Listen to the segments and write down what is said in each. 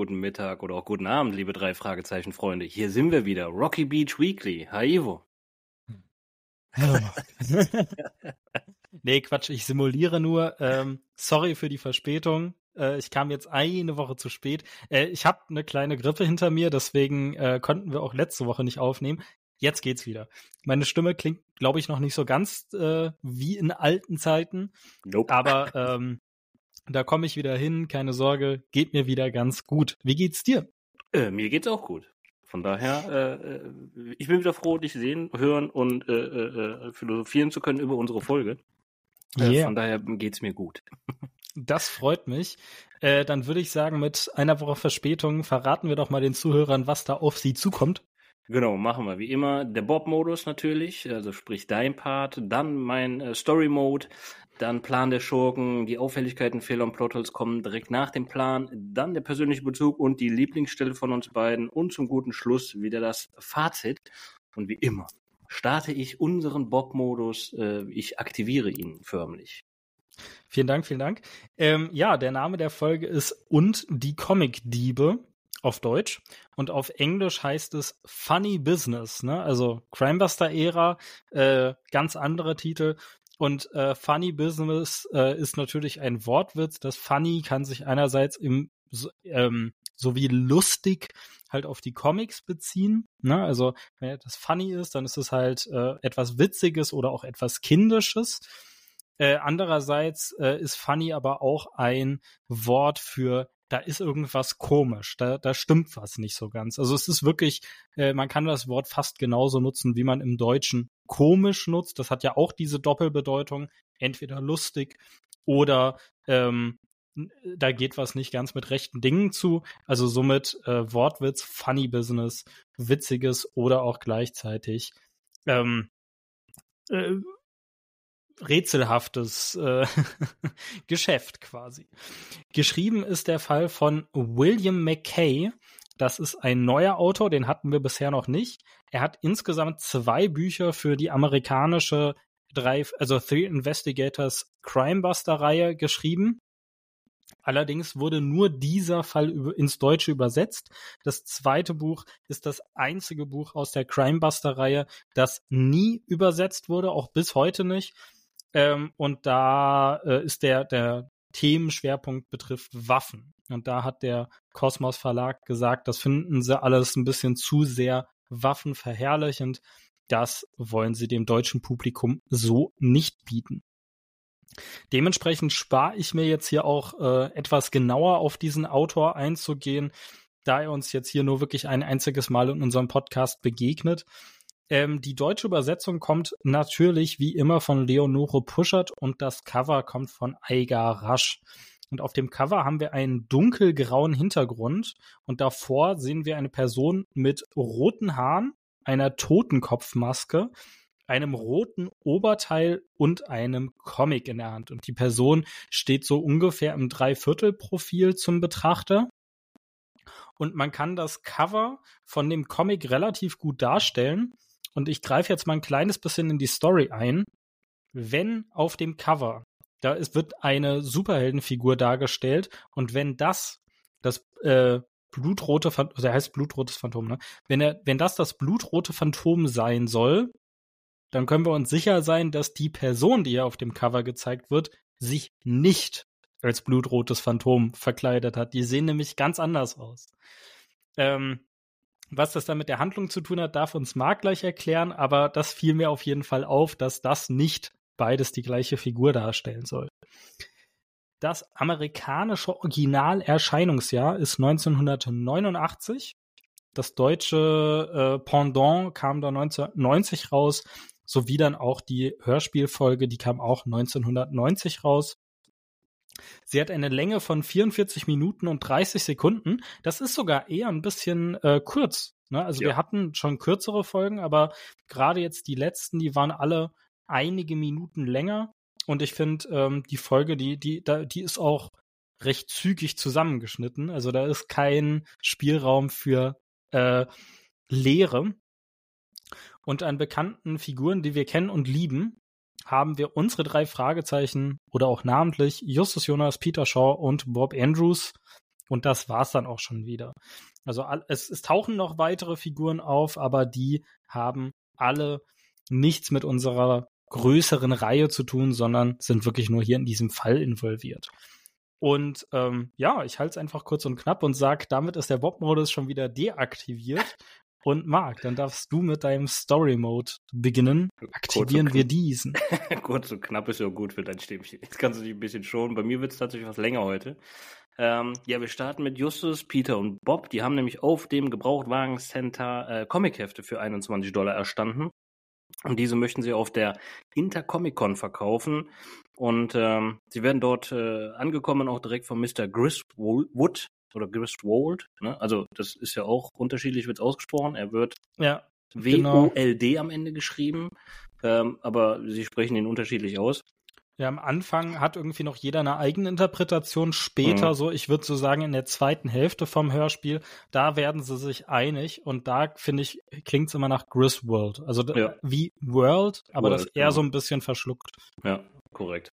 guten Mittag oder auch guten Abend, liebe drei Fragezeichen Freunde. Hier sind wir wieder, Rocky Beach Weekly. Hi Ivo. Hallo. nee, Quatsch, ich simuliere nur. Ähm, sorry für die Verspätung. Äh, ich kam jetzt eine Woche zu spät. Äh, ich habe eine kleine Grippe hinter mir, deswegen äh, konnten wir auch letzte Woche nicht aufnehmen. Jetzt geht's wieder. Meine Stimme klingt, glaube ich, noch nicht so ganz äh, wie in alten Zeiten. Nope. Aber ähm, da komme ich wieder hin, keine Sorge, geht mir wieder ganz gut. Wie geht's dir? Äh, mir geht's auch gut. Von daher, äh, äh ich bin wieder froh, dich sehen, hören und äh, äh, äh philosophieren zu können über unsere Folge. Yeah. Von daher geht's mir gut. Das freut mich. Äh, dann würde ich sagen, mit einer Woche Verspätung verraten wir doch mal den Zuhörern, was da auf sie zukommt. Genau, machen wir wie immer. Der Bob-Modus natürlich, also sprich dein Part, dann mein äh, Story-Mode, dann Plan der Schurken, die Auffälligkeiten, Fehler und Plotholes kommen direkt nach dem Plan, dann der persönliche Bezug und die Lieblingsstelle von uns beiden und zum guten Schluss wieder das Fazit. Und wie immer starte ich unseren Bob-Modus, äh, ich aktiviere ihn förmlich. Vielen Dank, vielen Dank. Ähm, ja, der Name der Folge ist Und die Comic-Diebe auf Deutsch und auf Englisch heißt es Funny Business, ne? Also Crimebuster-Ära, äh, ganz andere Titel. Und äh, Funny Business äh, ist natürlich ein Wortwitz. Das Funny kann sich einerseits im ähm, sowie lustig halt auf die Comics beziehen. Ne? Also wenn das funny ist, dann ist es halt äh, etwas Witziges oder auch etwas Kindisches. Äh, andererseits äh, ist funny aber auch ein Wort für da ist irgendwas komisch, da, da stimmt was nicht so ganz. Also es ist wirklich, äh, man kann das Wort fast genauso nutzen, wie man im Deutschen komisch nutzt. Das hat ja auch diese Doppelbedeutung, entweder lustig oder ähm, da geht was nicht ganz mit rechten Dingen zu. Also somit äh, Wortwitz, Funny Business, witziges oder auch gleichzeitig ähm, äh, rätselhaftes äh, Geschäft quasi. Geschrieben ist der Fall von William McKay. Das ist ein neuer Autor, den hatten wir bisher noch nicht. Er hat insgesamt zwei Bücher für die amerikanische drei, also Three Investigators Crimebuster Reihe geschrieben. Allerdings wurde nur dieser Fall ins Deutsche übersetzt. Das zweite Buch ist das einzige Buch aus der Crimebuster Reihe, das nie übersetzt wurde, auch bis heute nicht. Ähm, und da äh, ist der, der Themenschwerpunkt betrifft Waffen. Und da hat der Kosmos Verlag gesagt, das finden sie alles ein bisschen zu sehr waffenverherrlichend. Das wollen sie dem deutschen Publikum so nicht bieten. Dementsprechend spare ich mir jetzt hier auch äh, etwas genauer auf diesen Autor einzugehen, da er uns jetzt hier nur wirklich ein einziges Mal in unserem Podcast begegnet. Ähm, die deutsche Übersetzung kommt natürlich wie immer von Leonore Puschert und das Cover kommt von Aigar Rasch. Und auf dem Cover haben wir einen dunkelgrauen Hintergrund und davor sehen wir eine Person mit roten Haaren, einer Totenkopfmaske, einem roten Oberteil und einem Comic in der Hand. Und die Person steht so ungefähr im Dreiviertelprofil zum Betrachter. Und man kann das Cover von dem Comic relativ gut darstellen. Und ich greife jetzt mal ein kleines bisschen in die Story ein. Wenn auf dem Cover, da ist, wird eine Superheldenfigur dargestellt und wenn das das äh, blutrote Phantom, also er heißt blutrotes Phantom, ne? Wenn er, wenn das das blutrote Phantom sein soll, dann können wir uns sicher sein, dass die Person, die hier auf dem Cover gezeigt wird, sich nicht als blutrotes Phantom verkleidet hat. Die sehen nämlich ganz anders aus. Ähm, was das dann mit der Handlung zu tun hat, darf uns Marc gleich erklären, aber das fiel mir auf jeden Fall auf, dass das nicht beides die gleiche Figur darstellen soll. Das amerikanische Originalerscheinungsjahr ist 1989. Das deutsche äh, Pendant kam da 1990 raus, sowie dann auch die Hörspielfolge, die kam auch 1990 raus. Sie hat eine Länge von 44 Minuten und 30 Sekunden. Das ist sogar eher ein bisschen äh, kurz. Ne? Also ja. wir hatten schon kürzere Folgen, aber gerade jetzt die letzten, die waren alle einige Minuten länger. Und ich finde, ähm, die Folge, die, die, da, die ist auch recht zügig zusammengeschnitten. Also da ist kein Spielraum für äh, Leere. Und an bekannten Figuren, die wir kennen und lieben, haben wir unsere drei Fragezeichen oder auch namentlich Justus Jonas, Peter Shaw und Bob Andrews Und das war's dann auch schon wieder. Also es, es tauchen noch weitere Figuren auf, aber die haben alle nichts mit unserer größeren Reihe zu tun, sondern sind wirklich nur hier in diesem Fall involviert. Und ähm, ja, ich halte es einfach kurz und knapp und sage, damit ist der Bob-Modus schon wieder deaktiviert. Und Marc, dann darfst du mit deinem Story-Mode beginnen. Aktivieren wir diesen. kurz und knapp ist ja gut für dein Stäbchen. Jetzt kannst du dich ein bisschen schonen. Bei mir wird es tatsächlich was länger heute. Ähm, ja, wir starten mit Justus, Peter und Bob. Die haben nämlich auf dem Gebrauchtwagen-Center äh, Comichefte für 21 Dollar erstanden. Und diese möchten sie auf der Intercomic-Con verkaufen. Und ähm, sie werden dort äh, angekommen, auch direkt von Mr. Griswold oder Griswold. Ne? Also das ist ja auch unterschiedlich wird ausgesprochen. Er wird ja, W-O-L-D genau. am Ende geschrieben, ähm, aber sie sprechen ihn unterschiedlich aus. Ja, am Anfang hat irgendwie noch jeder eine eigene Interpretation. Später, mhm. so, ich würde so sagen, in der zweiten Hälfte vom Hörspiel, da werden sie sich einig und da finde ich, klingt es immer nach Griswold. Also ja. wie World, aber World, das eher genau. so ein bisschen verschluckt. Ja, korrekt.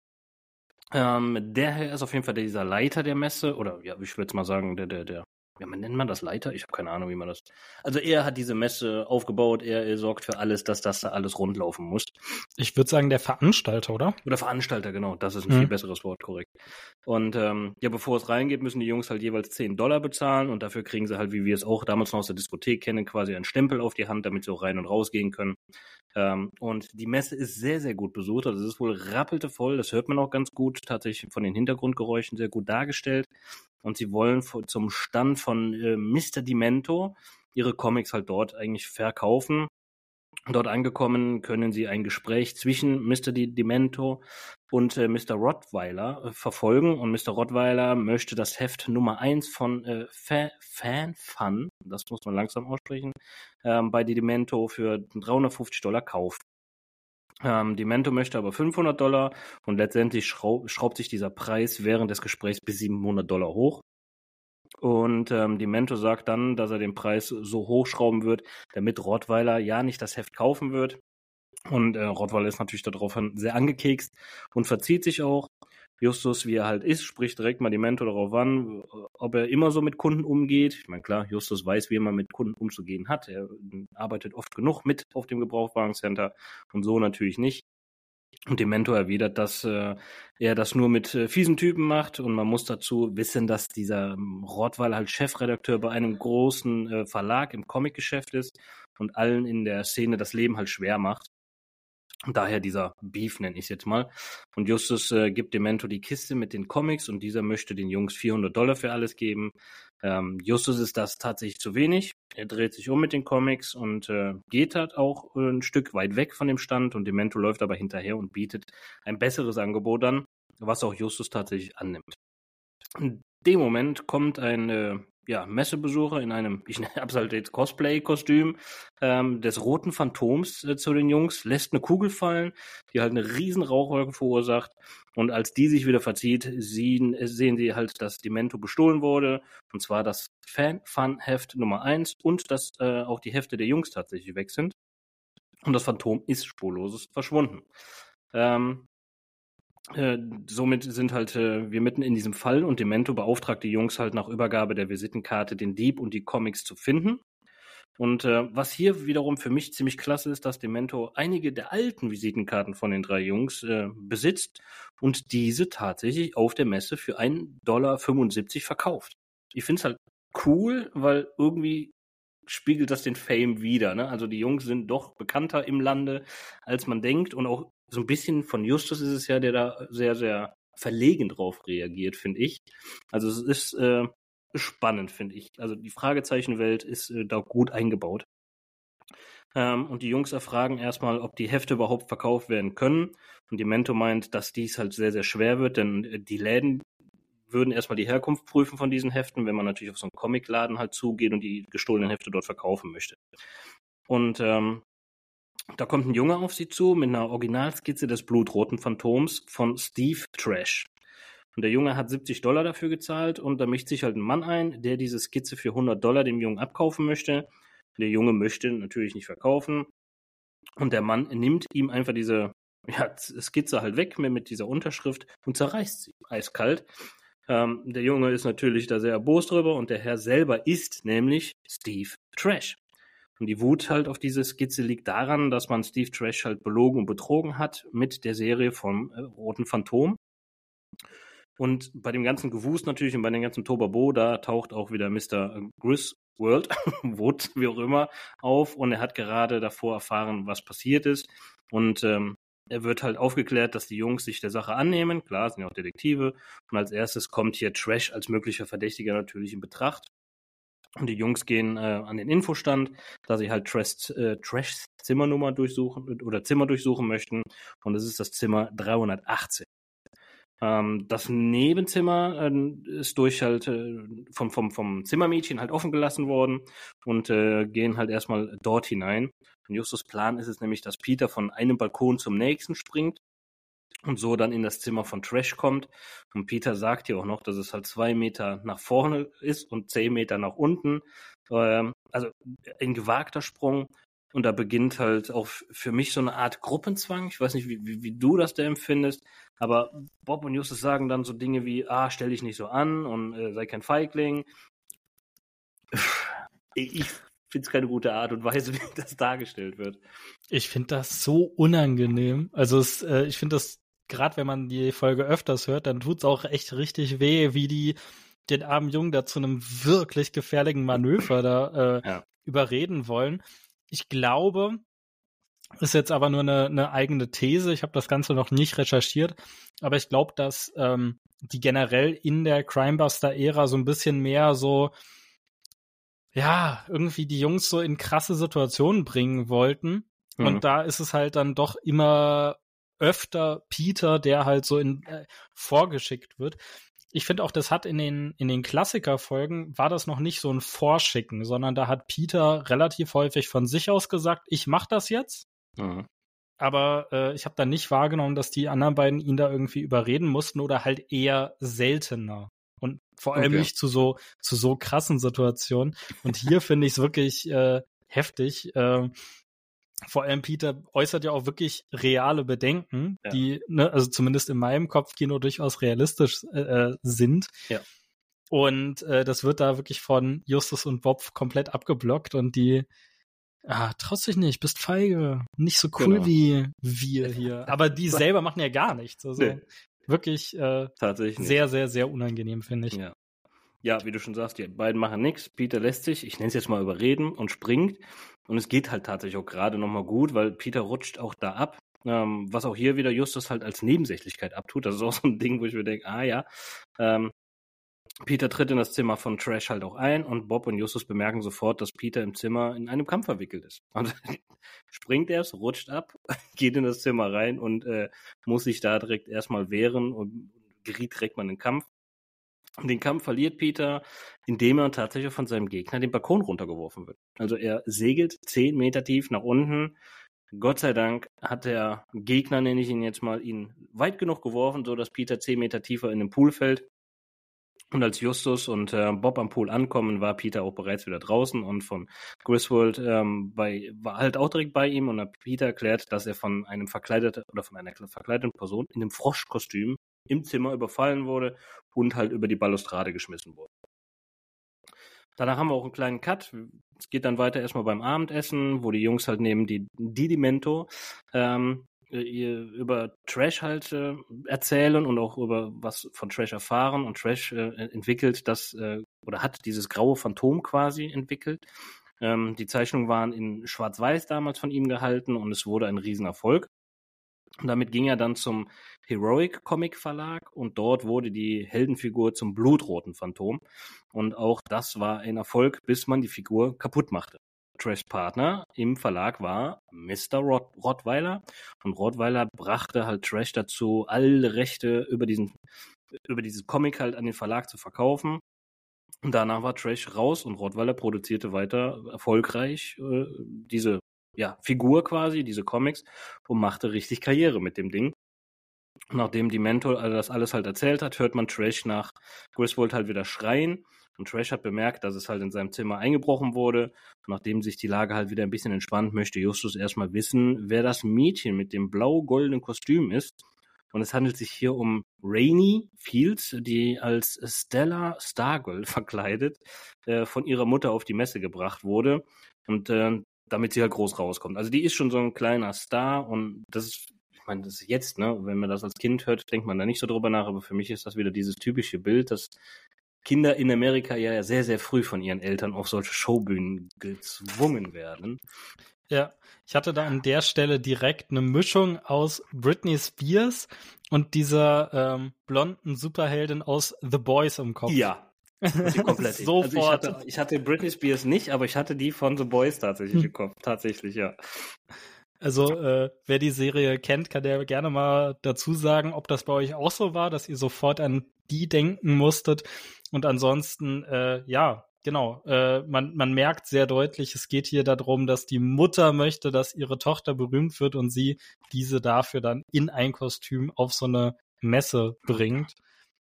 Ähm, der Herr ist auf jeden Fall dieser Leiter der Messe, oder ja, ich würde mal sagen, der, der, der ja, man nennt man das Leiter? Ich habe keine Ahnung, wie man das. Also er hat diese Messe aufgebaut, er, er sorgt für alles, dass das da alles rundlaufen muss. Ich würde sagen, der Veranstalter, oder? Oder Veranstalter, genau. Das ist ein mhm. viel besseres Wort, korrekt. Und ähm, ja, bevor es reingeht, müssen die Jungs halt jeweils 10 Dollar bezahlen und dafür kriegen sie halt, wie wir es auch damals noch aus der Diskothek kennen, quasi einen Stempel auf die Hand, damit sie auch rein und raus gehen können. Ähm, und die Messe ist sehr, sehr gut besucht. Also es ist wohl rappelte voll. Das hört man auch ganz gut, tatsächlich von den Hintergrundgeräuschen sehr gut dargestellt und sie wollen zum Stand von äh, Mr. Demento ihre Comics halt dort eigentlich verkaufen. Dort angekommen können sie ein Gespräch zwischen Mr. Demento und äh, Mr. Rottweiler äh, verfolgen. Und Mr. Rottweiler möchte das Heft Nummer 1 von äh, Fa Fan Fun, das muss man langsam aussprechen, ähm, bei Demento für 350 Dollar kaufen. Ähm, Demento möchte aber 500 Dollar und letztendlich schraub, schraubt sich dieser Preis während des Gesprächs bis 700 Dollar hoch. Und ähm, Demento sagt dann, dass er den Preis so hochschrauben wird, damit Rottweiler ja nicht das Heft kaufen wird. Und äh, Rottweiler ist natürlich darauf sehr angekekst und verzieht sich auch. Justus, wie er halt ist, spricht direkt mal die Mentor darauf an, ob er immer so mit Kunden umgeht. Ich meine, klar, Justus weiß, wie man mit Kunden umzugehen hat. Er arbeitet oft genug mit auf dem Gebrauchtwagencenter und so natürlich nicht. Und dem Mentor erwidert, dass äh, er das nur mit äh, fiesen Typen macht und man muss dazu wissen, dass dieser ähm, Rottweiler halt Chefredakteur bei einem großen äh, Verlag im Comicgeschäft ist und allen in der Szene das Leben halt schwer macht. Daher dieser Beef nenne ich es jetzt mal. Und Justus äh, gibt dem Mentor die Kiste mit den Comics und dieser möchte den Jungs 400 Dollar für alles geben. Ähm, Justus ist das tatsächlich zu wenig. Er dreht sich um mit den Comics und äh, geht halt auch ein Stück weit weg von dem Stand und Demento läuft aber hinterher und bietet ein besseres Angebot an, was auch Justus tatsächlich annimmt. In dem Moment kommt ein äh, ja, Messebesucher in einem, ich hab's halt jetzt Cosplay-Kostüm, ähm, des roten Phantoms äh, zu den Jungs, lässt eine Kugel fallen, die halt eine riesen Rauchwolke verursacht. Und als die sich wieder verzieht, sehen, äh, sehen sie halt, dass Demento bestohlen wurde. Und zwar das Fan-Fun-Heft Nummer eins und dass äh, auch die Hefte der Jungs tatsächlich weg sind. Und das Phantom ist spurlos verschwunden. Ähm, äh, somit sind halt äh, wir mitten in diesem Fall und Demento beauftragt die Jungs halt nach Übergabe der Visitenkarte den Dieb und die Comics zu finden. Und äh, was hier wiederum für mich ziemlich klasse ist, dass Demento einige der alten Visitenkarten von den drei Jungs äh, besitzt und diese tatsächlich auf der Messe für 1,75 Dollar verkauft. Ich finde es halt cool, weil irgendwie spiegelt das den Fame wieder. Ne? Also die Jungs sind doch bekannter im Lande, als man denkt und auch so ein bisschen von Justus ist es ja, der da sehr, sehr verlegen drauf reagiert, finde ich. Also es ist äh, spannend, finde ich. Also die Fragezeichenwelt ist äh, da gut eingebaut. Ähm, und die Jungs erfragen erstmal, ob die Hefte überhaupt verkauft werden können. Und die Mento meint, dass dies halt sehr, sehr schwer wird, denn äh, die Läden würden erstmal die Herkunft prüfen von diesen Heften, wenn man natürlich auf so einen Comicladen halt zugeht und die gestohlenen Hefte dort verkaufen möchte. Und ähm, da kommt ein Junge auf sie zu mit einer Originalskizze des blutroten Phantoms von Steve Trash. Und der Junge hat 70 Dollar dafür gezahlt und da mischt sich halt ein Mann ein, der diese Skizze für 100 Dollar dem Jungen abkaufen möchte. Der Junge möchte natürlich nicht verkaufen. Und der Mann nimmt ihm einfach diese ja, Skizze halt weg mit, mit dieser Unterschrift und zerreißt sie eiskalt. Ähm, der Junge ist natürlich da sehr erbost drüber und der Herr selber ist nämlich Steve Trash. Und die Wut halt auf diese Skizze liegt daran, dass man Steve Trash halt belogen und betrogen hat mit der Serie vom äh, Roten Phantom. Und bei dem ganzen Gewust natürlich und bei dem ganzen Tobabo, da taucht auch wieder Mr. Griswold, Wood, wie auch immer, auf und er hat gerade davor erfahren, was passiert ist. Und ähm, er wird halt aufgeklärt, dass die Jungs sich der Sache annehmen. Klar, sind ja auch Detektive. Und als erstes kommt hier Trash als möglicher Verdächtiger natürlich in Betracht. Und die Jungs gehen äh, an den Infostand, da sie halt Trash, äh, Trashs Zimmernummer durchsuchen oder Zimmer durchsuchen möchten. Und es ist das Zimmer 318. Ähm, das Nebenzimmer äh, ist durch halt äh, vom, vom, vom Zimmermädchen halt offen gelassen worden und äh, gehen halt erstmal dort hinein. Und Justus Plan ist es nämlich, dass Peter von einem Balkon zum nächsten springt und so dann in das Zimmer von Trash kommt. Und Peter sagt ja auch noch, dass es halt zwei Meter nach vorne ist und zehn Meter nach unten. Ähm, also ein gewagter Sprung. Und da beginnt halt auch für mich so eine Art Gruppenzwang. Ich weiß nicht, wie, wie, wie du das da empfindest, aber Bob und Justus sagen dann so Dinge wie, ah, stell dich nicht so an und äh, sei kein Feigling. Ich finde es keine gute Art und Weise, wie das dargestellt wird. Ich finde das so unangenehm. Also es, äh, ich finde das, gerade wenn man die Folge öfters hört, dann tut es auch echt richtig weh, wie die den armen Jungen da zu einem wirklich gefährlichen Manöver da äh, ja. überreden wollen. Ich glaube, ist jetzt aber nur eine, eine eigene These. Ich habe das Ganze noch nicht recherchiert, aber ich glaube, dass ähm, die generell in der Crimebuster-Ära so ein bisschen mehr so, ja, irgendwie die Jungs so in krasse Situationen bringen wollten. Mhm. Und da ist es halt dann doch immer öfter Peter, der halt so in, äh, vorgeschickt wird ich finde auch, das hat in den, in den Klassiker-Folgen war das noch nicht so ein Vorschicken, sondern da hat Peter relativ häufig von sich aus gesagt, ich mach das jetzt. Mhm. Aber äh, ich habe dann nicht wahrgenommen, dass die anderen beiden ihn da irgendwie überreden mussten oder halt eher seltener. Und vor allem okay. nicht zu so, zu so krassen Situationen. Und hier finde ich es wirklich äh, heftig. Äh, vor allem Peter äußert ja auch wirklich reale Bedenken, ja. die, ne, also zumindest in meinem Kopfkino durchaus realistisch äh, äh, sind. Ja. Und äh, das wird da wirklich von Justus und Bob komplett abgeblockt und die, ah, traust dich nicht, bist feige, nicht so cool genau. wie wir hier. Aber die selber machen ja gar nichts. Also nee. wirklich äh, Tatsächlich sehr, sehr, sehr unangenehm, finde ich. Ja. Ja, wie du schon sagst, die beiden machen nichts. Peter lässt sich, ich nenne es jetzt mal überreden und springt. Und es geht halt tatsächlich auch gerade nochmal gut, weil Peter rutscht auch da ab. Ähm, was auch hier wieder Justus halt als Nebensächlichkeit abtut. Das ist auch so ein Ding, wo ich mir denke, ah ja. Ähm, Peter tritt in das Zimmer von Trash halt auch ein und Bob und Justus bemerken sofort, dass Peter im Zimmer in einem Kampf verwickelt ist. Und springt erst, rutscht ab, geht in das Zimmer rein und äh, muss sich da direkt erstmal wehren und geriet direkt mal in den Kampf. Den Kampf verliert Peter, indem er tatsächlich von seinem Gegner den Balkon runtergeworfen wird. Also er segelt zehn Meter tief nach unten. Gott sei Dank hat der Gegner, nenne ich ihn jetzt mal, ihn weit genug geworfen, so dass Peter zehn Meter tiefer in den Pool fällt. Und als Justus und äh, Bob am Pool ankommen, war Peter auch bereits wieder draußen und von Griswold ähm, bei, war halt auch direkt bei ihm und hat Peter erklärt, dass er von einem verkleideten oder von einer verkleideten Person in einem Froschkostüm im Zimmer überfallen wurde und halt über die Balustrade geschmissen wurde. Danach haben wir auch einen kleinen Cut. Es geht dann weiter erstmal beim Abendessen, wo die Jungs halt neben die Didimento ähm, über Trash halt äh, erzählen und auch über was von Trash erfahren. Und Trash äh, entwickelt das äh, oder hat dieses graue Phantom quasi entwickelt. Ähm, die Zeichnungen waren in Schwarz-Weiß damals von ihm gehalten und es wurde ein Riesenerfolg. Und damit ging er dann zum Heroic Comic Verlag und dort wurde die Heldenfigur zum blutroten Phantom. Und auch das war ein Erfolg, bis man die Figur kaputt machte. Trash Partner im Verlag war Mr. Rott Rottweiler und Rottweiler brachte halt Trash dazu, alle Rechte über diesen über dieses Comic halt an den Verlag zu verkaufen. Und danach war Trash raus und Rottweiler produzierte weiter erfolgreich äh, diese ja, Figur quasi, diese Comics, und machte richtig Karriere mit dem Ding. Nachdem die Mentor also das alles halt erzählt hat, hört man Trash nach Griswold halt wieder schreien. Und Trash hat bemerkt, dass es halt in seinem Zimmer eingebrochen wurde. Nachdem sich die Lage halt wieder ein bisschen entspannt, möchte Justus erstmal wissen, wer das Mädchen mit dem blau-goldenen Kostüm ist. Und es handelt sich hier um Rainy Fields, die als Stella Stargirl verkleidet äh, von ihrer Mutter auf die Messe gebracht wurde. Und äh, damit sie halt groß rauskommt. Also die ist schon so ein kleiner Star und das ist, ich meine, das ist jetzt, ne, wenn man das als Kind hört, denkt man da nicht so drüber nach, aber für mich ist das wieder dieses typische Bild, dass Kinder in Amerika ja sehr, sehr früh von ihren Eltern auf solche Showbühnen gezwungen werden. Ja, ich hatte da an der Stelle direkt eine Mischung aus Britney Spears und dieser ähm, blonden Superheldin aus The Boys im Kopf. Ja. Komplett. Sofort. Also ich, hatte, ich hatte Britney Spears nicht, aber ich hatte die von The Boys tatsächlich hm. im Kopf. Tatsächlich, ja. Also, äh, wer die Serie kennt, kann der gerne mal dazu sagen, ob das bei euch auch so war, dass ihr sofort an die denken musstet. Und ansonsten, äh, ja, genau, äh, man, man merkt sehr deutlich, es geht hier darum, dass die Mutter möchte, dass ihre Tochter berühmt wird und sie diese dafür dann in ein Kostüm auf so eine Messe bringt.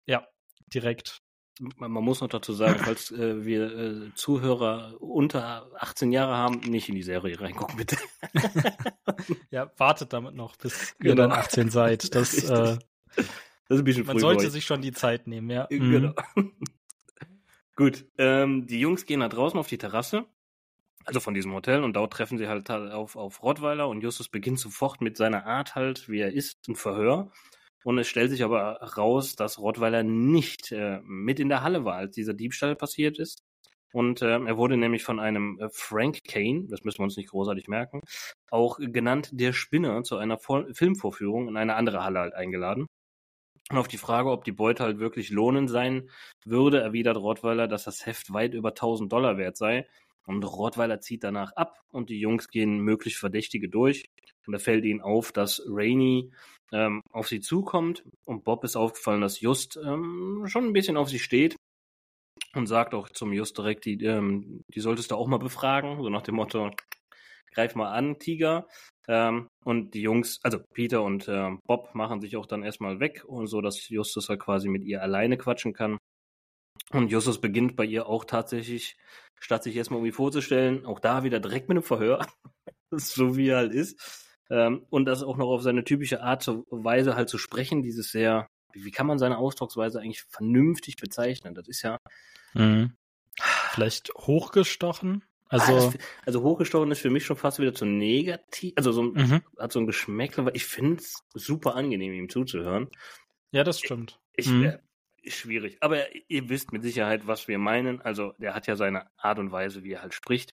Ja, direkt man, man muss noch dazu sagen, falls äh, wir äh, Zuhörer unter 18 Jahre haben, nicht in die Serie reingucken, bitte. ja, wartet damit noch, bis genau. ihr dann 18 seid. Das, äh, das ist ein bisschen Man sollte sich schon die Zeit nehmen, ja. Äh, genau. Mhm. Gut, ähm, die Jungs gehen da draußen auf die Terrasse, also von diesem Hotel, und dort treffen sie halt auf, auf Rottweiler und Justus beginnt sofort mit seiner Art halt, wie er ist, ein Verhör. Und es stellt sich aber raus, dass Rottweiler nicht äh, mit in der Halle war, als dieser Diebstahl passiert ist. Und äh, er wurde nämlich von einem äh, Frank Kane, das müssen wir uns nicht großartig merken, auch genannt der Spinner zu einer Vol Filmvorführung in eine andere Halle halt eingeladen. Und auf die Frage, ob die Beute halt wirklich lohnend sein würde, erwidert Rottweiler, dass das Heft weit über 1000 Dollar wert sei. Und Rottweiler zieht danach ab und die Jungs gehen möglich Verdächtige durch. Und da fällt ihnen auf, dass Rainey ähm, auf sie zukommt und Bob ist aufgefallen, dass Just ähm, schon ein bisschen auf sie steht und sagt auch zum Just direkt, die, ähm, die solltest du auch mal befragen, so nach dem Motto, greif mal an, Tiger. Ähm, und die Jungs, also Peter und äh, Bob machen sich auch dann erstmal weg, und so dass Justus halt quasi mit ihr alleine quatschen kann. Und Justus beginnt bei ihr auch tatsächlich, statt sich erstmal irgendwie vorzustellen, auch da wieder direkt mit einem Verhör, so wie er halt ist. Ähm, und das auch noch auf seine typische Art und Weise halt zu sprechen, dieses sehr, wie, wie kann man seine Ausdrucksweise eigentlich vernünftig bezeichnen? Das ist ja. Mhm. Vielleicht hochgestochen? Also, ah, also hochgestochen ist für mich schon fast wieder zu negativ, also so mhm. hat so ein Geschmäckle, weil ich finde es super angenehm, ihm zuzuhören. Ja, das stimmt. Ich, ich mhm. Schwierig. Aber ihr wisst mit Sicherheit, was wir meinen. Also der hat ja seine Art und Weise, wie er halt spricht.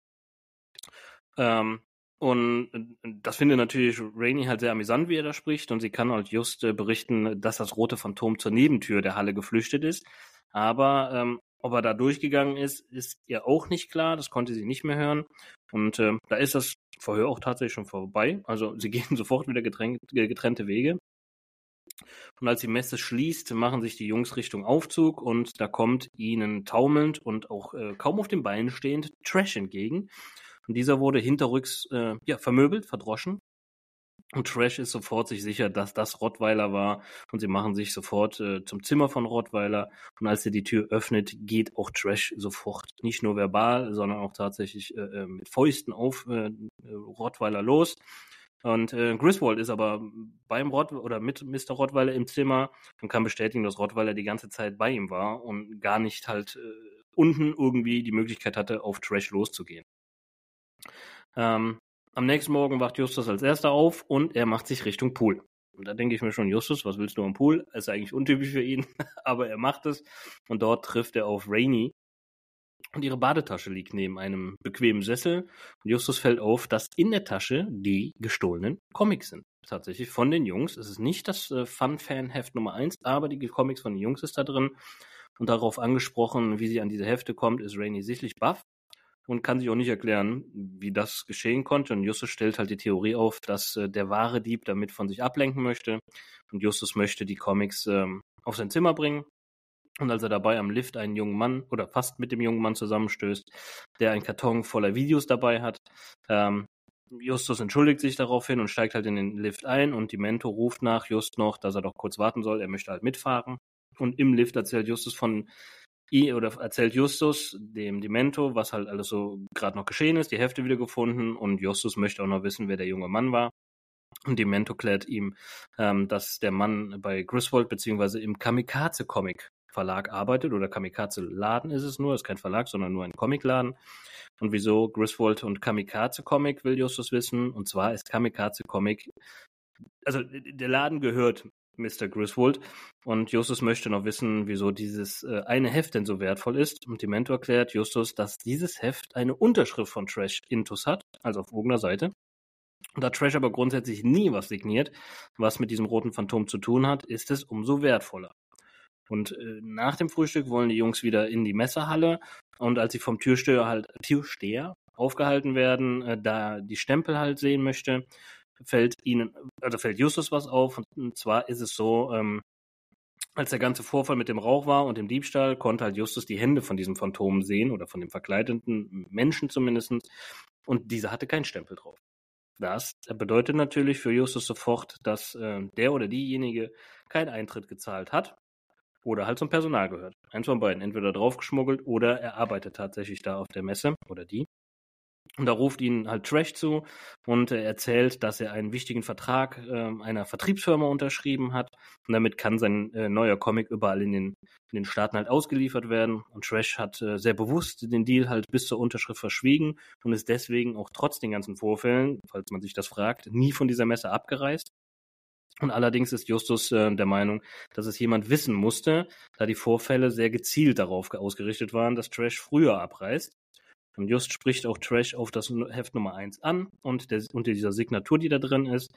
Ähm, und das finde natürlich Rainy halt sehr amüsant, wie er da spricht. Und sie kann halt just äh, berichten, dass das rote Phantom zur Nebentür der Halle geflüchtet ist. Aber ähm, ob er da durchgegangen ist, ist ihr auch nicht klar. Das konnte sie nicht mehr hören. Und äh, da ist das Verhör auch tatsächlich schon vorbei. Also sie gehen sofort wieder getrennt, getrennte Wege. Und als die Messe schließt, machen sich die Jungs Richtung Aufzug und da kommt ihnen taumelnd und auch äh, kaum auf den Beinen stehend Trash entgegen. Und dieser wurde hinterrücks äh, ja, vermöbelt, verdroschen. Und Trash ist sofort sich sicher, dass das Rottweiler war. Und sie machen sich sofort äh, zum Zimmer von Rottweiler. Und als er die Tür öffnet, geht auch Trash sofort nicht nur verbal, sondern auch tatsächlich äh, äh mit Fäusten auf äh, Rottweiler los. Und äh, Griswold ist aber beim Rott oder mit Mr. Rottweiler im Zimmer und kann bestätigen, dass Rottweiler die ganze Zeit bei ihm war und gar nicht halt äh, unten irgendwie die Möglichkeit hatte, auf Trash loszugehen. Ähm, am nächsten Morgen wacht Justus als erster auf und er macht sich Richtung Pool. Und da denke ich mir schon, Justus, was willst du am Pool? Ist eigentlich untypisch für ihn, aber er macht es. Und dort trifft er auf Rainy. Und ihre Badetasche liegt neben einem bequemen Sessel. Und Justus fällt auf, dass in der Tasche die gestohlenen Comics sind. Tatsächlich von den Jungs. Es ist nicht das äh, Fun-Fan-Heft Nummer 1, aber die Comics von den Jungs ist da drin. Und darauf angesprochen, wie sie an diese Hefte kommt, ist Rainy sichtlich baff und kann sich auch nicht erklären, wie das geschehen konnte. Und Justus stellt halt die Theorie auf, dass äh, der wahre Dieb damit von sich ablenken möchte. Und Justus möchte die Comics ähm, auf sein Zimmer bringen. Und als er dabei am Lift einen jungen Mann oder fast mit dem jungen Mann zusammenstößt, der einen Karton voller Videos dabei hat, ähm, Justus entschuldigt sich daraufhin und steigt halt in den Lift ein und die Mentor ruft nach Just noch, dass er doch kurz warten soll, er möchte halt mitfahren. Und im Lift erzählt Justus von oder erzählt Justus dem Demento, was halt alles so gerade noch geschehen ist, die Hefte wieder gefunden und Justus möchte auch noch wissen, wer der junge Mann war. Und Demento klärt ihm, ähm, dass der Mann bei Griswold beziehungsweise im Kamikaze-Comic Verlag arbeitet oder Kamikaze Laden ist es nur, ist kein Verlag, sondern nur ein Comicladen. Und wieso Griswold und Kamikaze Comic will Justus wissen? Und zwar ist Kamikaze Comic, also der Laden gehört Mr. Griswold und Justus möchte noch wissen, wieso dieses äh, eine Heft denn so wertvoll ist. Und Demento erklärt Justus, dass dieses Heft eine Unterschrift von Trash Intus hat, also auf irgendeiner Seite. Da Trash aber grundsätzlich nie was signiert, was mit diesem roten Phantom zu tun hat, ist es umso wertvoller. Und äh, nach dem Frühstück wollen die Jungs wieder in die Messerhalle. Und als sie vom Türsteher halt Türsteher aufgehalten werden, äh, da die Stempel halt sehen möchte, fällt ihnen, also fällt Justus was auf. Und zwar ist es so, ähm, als der ganze Vorfall mit dem Rauch war und dem Diebstahl, konnte halt Justus die Hände von diesem Phantom sehen oder von dem verkleideten Menschen zumindest. Und dieser hatte keinen Stempel drauf. Das bedeutet natürlich für Justus sofort, dass äh, der oder diejenige keinen Eintritt gezahlt hat oder halt zum Personal gehört. Eins von beiden, entweder draufgeschmuggelt oder er arbeitet tatsächlich da auf der Messe oder die. Und da ruft ihn halt Trash zu und er erzählt, dass er einen wichtigen Vertrag äh, einer Vertriebsfirma unterschrieben hat. Und damit kann sein äh, neuer Comic überall in den, in den Staaten halt ausgeliefert werden. Und Trash hat äh, sehr bewusst den Deal halt bis zur Unterschrift verschwiegen und ist deswegen auch trotz den ganzen Vorfällen, falls man sich das fragt, nie von dieser Messe abgereist. Und allerdings ist Justus äh, der Meinung, dass es jemand wissen musste, da die Vorfälle sehr gezielt darauf ausgerichtet waren, dass Trash früher abreist. Und Just spricht auch Trash auf das Heft Nummer 1 an und der, unter dieser Signatur, die da drin ist.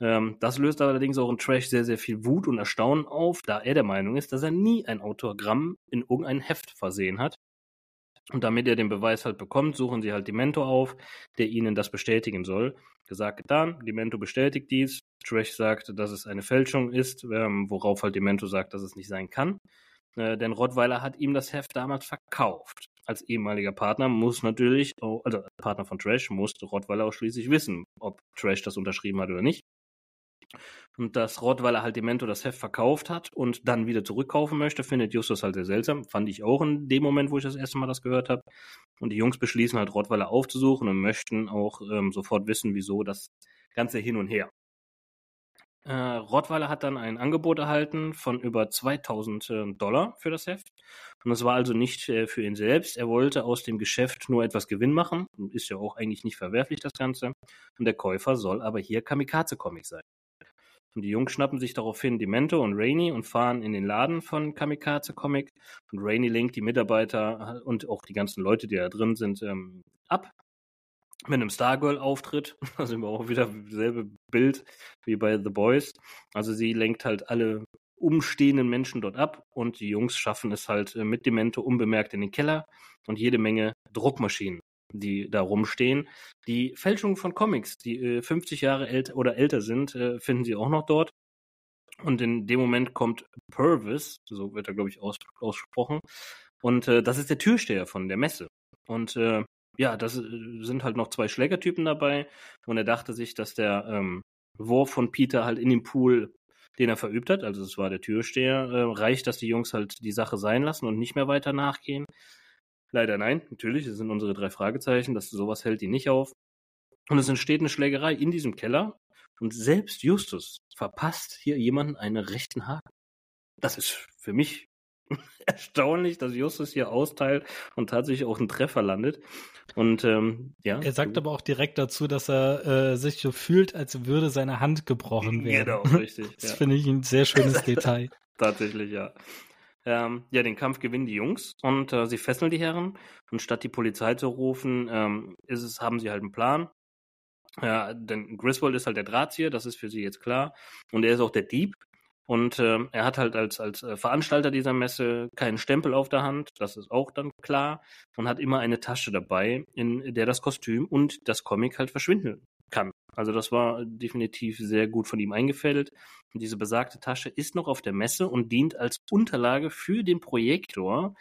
Ähm, das löst allerdings auch in Trash sehr, sehr viel Wut und Erstaunen auf, da er der Meinung ist, dass er nie ein Autogramm in irgendein Heft versehen hat. Und damit er den Beweis halt bekommt, suchen sie halt Demento auf, der ihnen das bestätigen soll. Gesagt, getan, Demento bestätigt dies. Trash sagt, dass es eine Fälschung ist, ähm, worauf halt Demento sagt, dass es nicht sein kann. Äh, denn Rottweiler hat ihm das Heft damals verkauft. Als ehemaliger Partner muss natürlich, also Partner von Trash, musste Rottweiler auch schließlich wissen, ob Trash das unterschrieben hat oder nicht. Und dass Rottweiler halt Demento das Heft verkauft hat und dann wieder zurückkaufen möchte, findet Justus halt sehr seltsam. Fand ich auch in dem Moment, wo ich das erste Mal das gehört habe. Und die Jungs beschließen halt Rottweiler aufzusuchen und möchten auch ähm, sofort wissen, wieso das Ganze hin und her. Äh, Rottweiler hat dann ein Angebot erhalten von über 2000 äh, Dollar für das Heft. Und das war also nicht äh, für ihn selbst. Er wollte aus dem Geschäft nur etwas Gewinn machen. Ist ja auch eigentlich nicht verwerflich, das Ganze. Und der Käufer soll aber hier Kamikaze-Comic sein. Und die Jungs schnappen sich daraufhin Demento und Rainy und fahren in den Laden von Kamikaze Comic. Und Rainy lenkt die Mitarbeiter und auch die ganzen Leute, die da drin sind, ähm, ab. Mit einem Stargirl-Auftritt. Also immer auch wieder dasselbe Bild wie bei The Boys. Also sie lenkt halt alle umstehenden Menschen dort ab und die Jungs schaffen es halt äh, mit Demento unbemerkt in den Keller und jede Menge Druckmaschinen die da rumstehen. Die Fälschung von Comics, die äh, 50 Jahre älter oder älter sind, äh, finden sie auch noch dort. Und in dem Moment kommt Purvis, so wird er, glaube ich, aus, ausgesprochen. Und äh, das ist der Türsteher von der Messe. Und äh, ja, das äh, sind halt noch zwei Schlägertypen dabei. Und er dachte sich, dass der ähm, Wurf von Peter halt in den Pool, den er verübt hat, also es war der Türsteher, äh, reicht, dass die Jungs halt die Sache sein lassen und nicht mehr weiter nachgehen. Leider nein, natürlich, das sind unsere drei Fragezeichen, dass sowas hält die nicht auf. Und es entsteht eine Schlägerei in diesem Keller und selbst Justus verpasst hier jemanden einen rechten Haken. Das ist für mich erstaunlich, dass Justus hier austeilt und tatsächlich auch einen Treffer landet. Und ähm, ja. Er sagt aber auch direkt dazu, dass er äh, sich so fühlt, als würde seine Hand gebrochen werden. Genau, richtig. Das ja. finde ich ein sehr schönes Detail. Tatsächlich, ja. Ähm, ja, den Kampf gewinnen die Jungs und äh, sie fesseln die Herren. Und statt die Polizei zu rufen, ähm, ist es, haben sie halt einen Plan. Ja, denn Griswold ist halt der Drahtzieher, das ist für sie jetzt klar. Und er ist auch der Dieb. Und äh, er hat halt als, als äh, Veranstalter dieser Messe keinen Stempel auf der Hand, das ist auch dann klar. Und hat immer eine Tasche dabei, in der das Kostüm und das Comic halt verschwinden kann. Also das war definitiv sehr gut von ihm eingefädelt. Und diese besagte Tasche ist noch auf der Messe und dient als Unterlage für den Projektor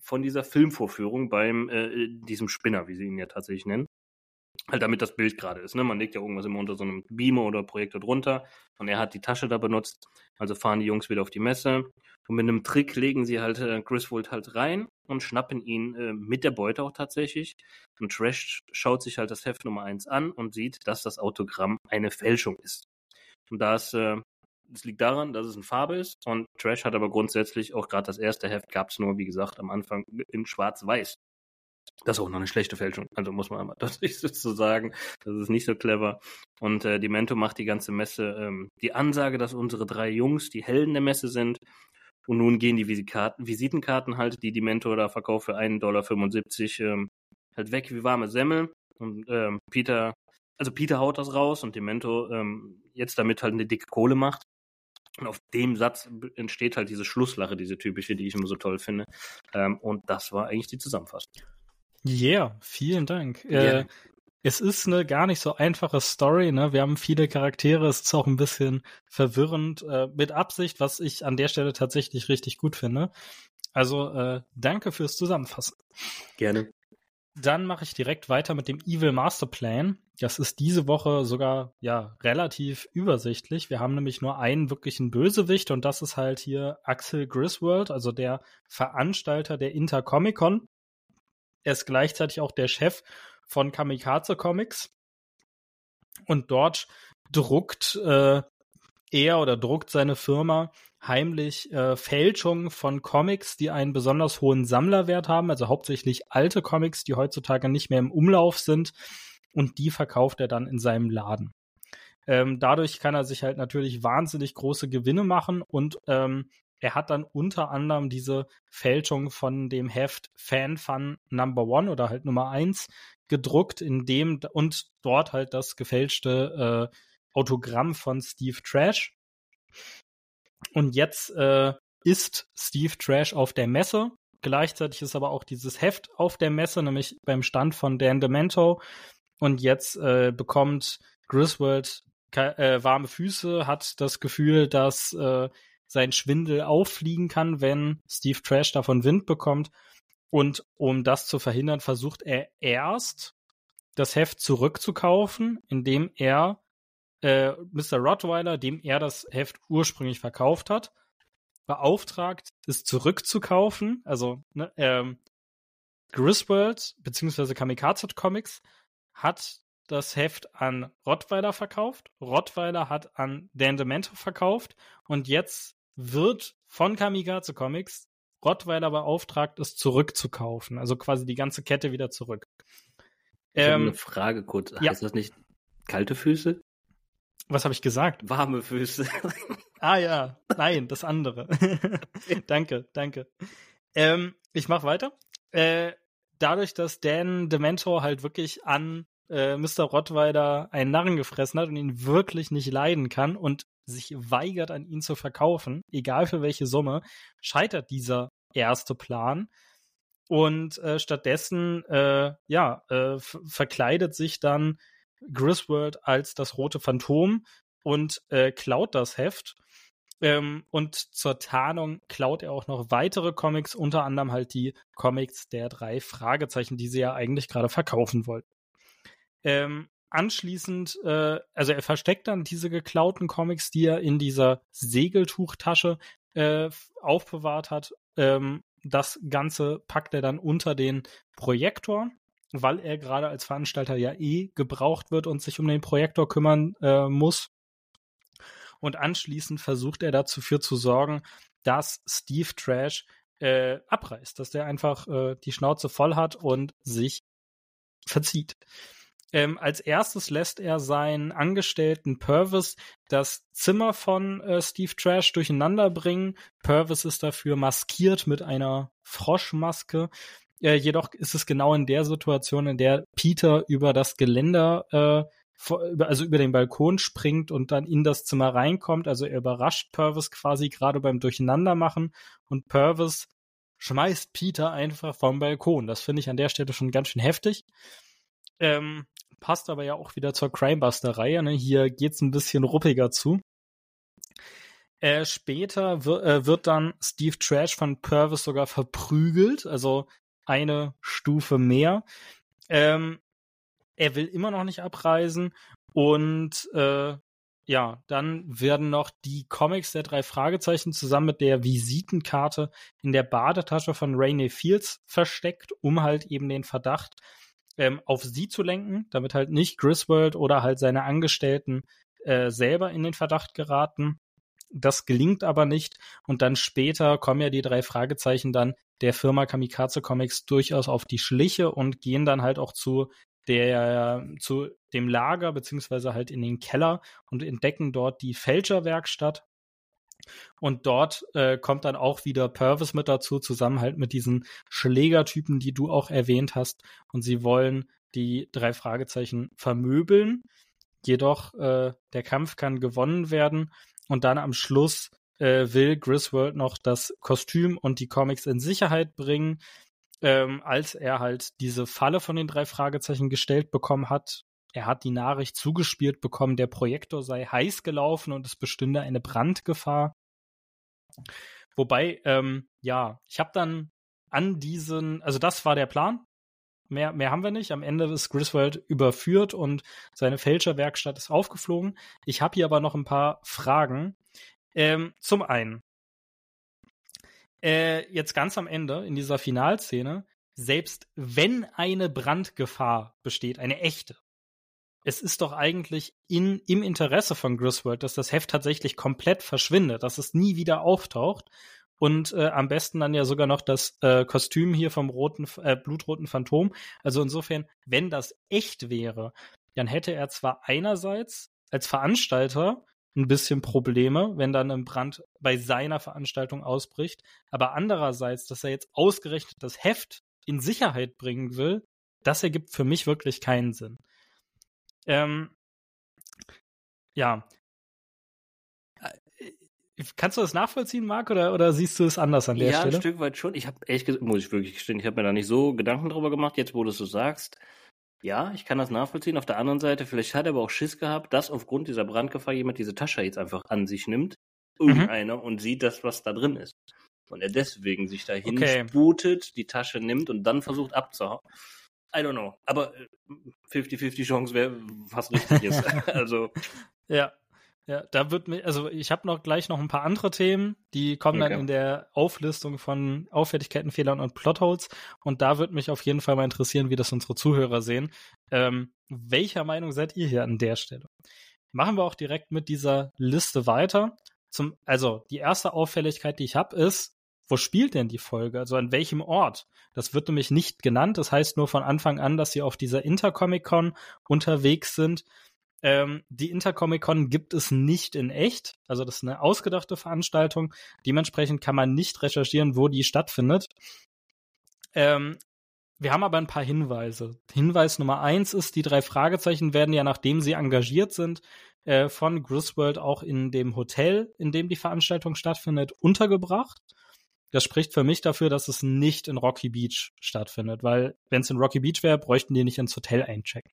von dieser Filmvorführung beim äh, diesem Spinner, wie sie ihn ja tatsächlich nennen. Halt damit das Bild gerade ist. Ne? Man legt ja irgendwas immer unter so einem Beamer oder Projektor drunter und er hat die Tasche da benutzt. Also fahren die Jungs wieder auf die Messe und mit einem Trick legen sie halt äh, Griswold halt rein und schnappen ihn äh, mit der Beute auch tatsächlich. Und Trash schaut sich halt das Heft Nummer 1 an und sieht, dass das Autogramm eine Fälschung ist. Und da es, äh, das liegt daran, dass es in Farbe ist und Trash hat aber grundsätzlich auch gerade das erste Heft gab es nur, wie gesagt, am Anfang in Schwarz-Weiß. Das ist auch noch eine schlechte Fälschung. Also muss man einmal deutlich so sagen. Das ist nicht so clever. Und äh, die macht die ganze Messe ähm, die Ansage, dass unsere drei Jungs die Helden der Messe sind. Und nun gehen die Visitkarten, Visitenkarten halt, die die Mento da verkauft für 1,75 Dollar, ähm, halt weg wie warme Semmel. Und ähm, Peter, also Peter haut das raus und die Mento ähm, jetzt damit halt eine dicke Kohle macht. Und auf dem Satz entsteht halt diese Schlusslache, diese typische, die ich immer so toll finde. Ähm, und das war eigentlich die Zusammenfassung. Yeah, vielen Dank. Yeah. Äh, es ist eine gar nicht so einfache Story, ne? Wir haben viele Charaktere, es ist auch ein bisschen verwirrend, äh, mit Absicht, was ich an der Stelle tatsächlich richtig gut finde. Also äh, danke fürs Zusammenfassen. Gerne. Dann mache ich direkt weiter mit dem Evil Master Plan. Das ist diese Woche sogar ja relativ übersichtlich. Wir haben nämlich nur einen wirklichen Bösewicht und das ist halt hier Axel Griswold, also der Veranstalter der Intercomic-Con. Er ist gleichzeitig auch der Chef von Kamikaze Comics. Und dort druckt äh, er oder druckt seine Firma heimlich äh, Fälschungen von Comics, die einen besonders hohen Sammlerwert haben, also hauptsächlich alte Comics, die heutzutage nicht mehr im Umlauf sind. Und die verkauft er dann in seinem Laden. Ähm, dadurch kann er sich halt natürlich wahnsinnig große Gewinne machen und ähm, er hat dann unter anderem diese Fälschung von dem Heft Fan Fun Number One oder halt Nummer eins gedruckt, in dem und dort halt das gefälschte äh, Autogramm von Steve Trash. Und jetzt äh, ist Steve Trash auf der Messe. Gleichzeitig ist aber auch dieses Heft auf der Messe, nämlich beim Stand von Dan Demento. Und jetzt äh, bekommt Griswold äh, warme Füße, hat das Gefühl, dass äh, sein Schwindel auffliegen kann, wenn Steve Trash davon Wind bekommt. Und um das zu verhindern, versucht er erst, das Heft zurückzukaufen, indem er äh, Mr. Rottweiler, dem er das Heft ursprünglich verkauft hat, beauftragt, es zurückzukaufen. Also ne, ähm, Griswold bzw. Kamikaze Comics hat das Heft an Rottweiler verkauft. Rottweiler hat an Dan Demento verkauft und jetzt wird von Kamikaze Comics Rottweiler beauftragt, es zurückzukaufen. Also quasi die ganze Kette wieder zurück. Ich ähm, habe eine Frage kurz. Ja. Heißt das nicht kalte Füße? Was habe ich gesagt? Warme Füße. ah ja, nein, das andere. danke, danke. Ähm, ich mache weiter. Äh, dadurch, dass Dan Dementor halt wirklich an äh, Mr. Rottweiler einen Narren gefressen hat und ihn wirklich nicht leiden kann und sich weigert, an ihn zu verkaufen, egal für welche Summe, scheitert dieser erste Plan. Und äh, stattdessen, äh, ja, äh, verkleidet sich dann Griswold als das rote Phantom und äh, klaut das Heft. Ähm, und zur Tarnung klaut er auch noch weitere Comics, unter anderem halt die Comics der drei Fragezeichen, die sie ja eigentlich gerade verkaufen wollten. Ähm, anschließend, äh, also er versteckt dann diese geklauten Comics, die er in dieser Segeltuchtasche äh, aufbewahrt hat. Ähm, das Ganze packt er dann unter den Projektor, weil er gerade als Veranstalter ja eh gebraucht wird und sich um den Projektor kümmern äh, muss. Und anschließend versucht er dafür zu sorgen, dass Steve Trash äh, abreißt, dass der einfach äh, die Schnauze voll hat und sich verzieht. Ähm, als erstes lässt er seinen Angestellten Purvis das Zimmer von äh, Steve Trash durcheinander bringen. Purvis ist dafür maskiert mit einer Froschmaske. Äh, jedoch ist es genau in der Situation, in der Peter über das Geländer, äh, also über den Balkon springt und dann in das Zimmer reinkommt. Also er überrascht Purvis quasi gerade beim Durcheinandermachen und Purvis schmeißt Peter einfach vom Balkon. Das finde ich an der Stelle schon ganz schön heftig. Ähm, passt aber ja auch wieder zur Crimebuster-Reihe. Ne? Hier es ein bisschen ruppiger zu. Äh, später äh, wird dann Steve Trash von Purvis sogar verprügelt, also eine Stufe mehr. Ähm, er will immer noch nicht abreisen und äh, ja, dann werden noch die Comics der drei Fragezeichen zusammen mit der Visitenkarte in der Badetasche von Rainy Fields versteckt, um halt eben den Verdacht ähm, auf sie zu lenken, damit halt nicht Griswold oder halt seine Angestellten äh, selber in den Verdacht geraten. Das gelingt aber nicht. Und dann später kommen ja die drei Fragezeichen dann der Firma Kamikaze Comics durchaus auf die Schliche und gehen dann halt auch zu der zu dem Lager beziehungsweise halt in den Keller und entdecken dort die Fälscherwerkstatt. Und dort äh, kommt dann auch wieder Purvis mit dazu, zusammen halt mit diesen Schlägertypen, die du auch erwähnt hast. Und sie wollen die drei Fragezeichen vermöbeln. Jedoch äh, der Kampf kann gewonnen werden. Und dann am Schluss äh, will Griswold noch das Kostüm und die Comics in Sicherheit bringen ähm, als er halt diese Falle von den drei Fragezeichen gestellt bekommen hat. Er hat die Nachricht zugespielt bekommen, der Projektor sei heiß gelaufen und es bestünde eine Brandgefahr. Wobei, ähm, ja, ich habe dann an diesen, also das war der Plan. Mehr, mehr haben wir nicht. Am Ende ist Griswold überführt und seine Fälscherwerkstatt ist aufgeflogen. Ich habe hier aber noch ein paar Fragen. Ähm, zum einen, äh, jetzt ganz am Ende in dieser Finalszene, selbst wenn eine Brandgefahr besteht, eine echte, es ist doch eigentlich in, im Interesse von Griswold, dass das Heft tatsächlich komplett verschwindet, dass es nie wieder auftaucht und äh, am besten dann ja sogar noch das äh, Kostüm hier vom roten, äh, blutroten Phantom. Also insofern, wenn das echt wäre, dann hätte er zwar einerseits als Veranstalter ein bisschen Probleme, wenn dann ein Brand bei seiner Veranstaltung ausbricht. Aber andererseits, dass er jetzt ausgerechnet das Heft in Sicherheit bringen will, das ergibt für mich wirklich keinen Sinn. Ähm, ja. Äh, kannst du das nachvollziehen, Marc, oder, oder siehst du es anders an der ja, Stelle? Ja, ein Stück weit schon. Ich habe ehrlich gesagt, muss ich wirklich gestehen, ich habe mir da nicht so Gedanken drüber gemacht, jetzt wo du es so sagst. Ja, ich kann das nachvollziehen. Auf der anderen Seite, vielleicht hat er aber auch Schiss gehabt, dass aufgrund dieser Brandgefahr jemand diese Tasche jetzt einfach an sich nimmt, irgendeiner, mhm. und sieht das, was da drin ist. Und er deswegen sich dahin okay. sputet, die Tasche nimmt und dann versucht abzuhauen. I don't know. Aber 50-50 äh, Chance wäre fast richtig ist. also. Ja. Ja, da wird mir, also ich habe noch gleich noch ein paar andere Themen, die kommen okay. dann in der Auflistung von Auffälligkeiten, Fehlern und Plotholes. Und da wird mich auf jeden Fall mal interessieren, wie das unsere Zuhörer sehen. Ähm, welcher Meinung seid ihr hier an der Stelle? Machen wir auch direkt mit dieser Liste weiter. Zum, also die erste Auffälligkeit, die ich habe, ist, wo spielt denn die Folge? Also an welchem Ort? Das wird nämlich nicht genannt. Das heißt nur von Anfang an, dass sie auf dieser Intercomic Con unterwegs sind. Ähm, die Intercomic-Con gibt es nicht in echt. Also das ist eine ausgedachte Veranstaltung. Dementsprechend kann man nicht recherchieren, wo die stattfindet. Ähm, wir haben aber ein paar Hinweise. Hinweis Nummer eins ist, die drei Fragezeichen werden ja, nachdem sie engagiert sind, äh, von Griswold auch in dem Hotel, in dem die Veranstaltung stattfindet, untergebracht. Das spricht für mich dafür, dass es nicht in Rocky Beach stattfindet, weil wenn es in Rocky Beach wäre, bräuchten die nicht ins Hotel einchecken.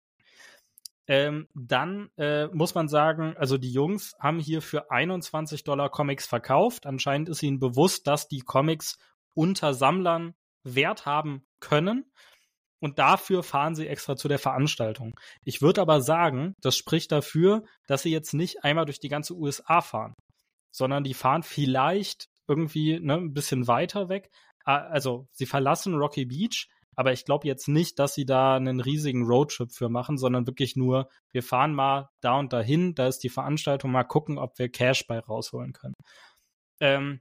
Ähm, dann äh, muss man sagen, also die Jungs haben hier für 21 Dollar Comics verkauft. Anscheinend ist ihnen bewusst, dass die Comics unter Sammlern Wert haben können. Und dafür fahren sie extra zu der Veranstaltung. Ich würde aber sagen, das spricht dafür, dass sie jetzt nicht einmal durch die ganze USA fahren, sondern die fahren vielleicht irgendwie ne, ein bisschen weiter weg. Also sie verlassen Rocky Beach, aber ich glaube jetzt nicht, dass sie da einen riesigen Roadtrip für machen, sondern wirklich nur, wir fahren mal da und dahin, da ist die Veranstaltung, mal gucken, ob wir Cash bei rausholen können. Ähm,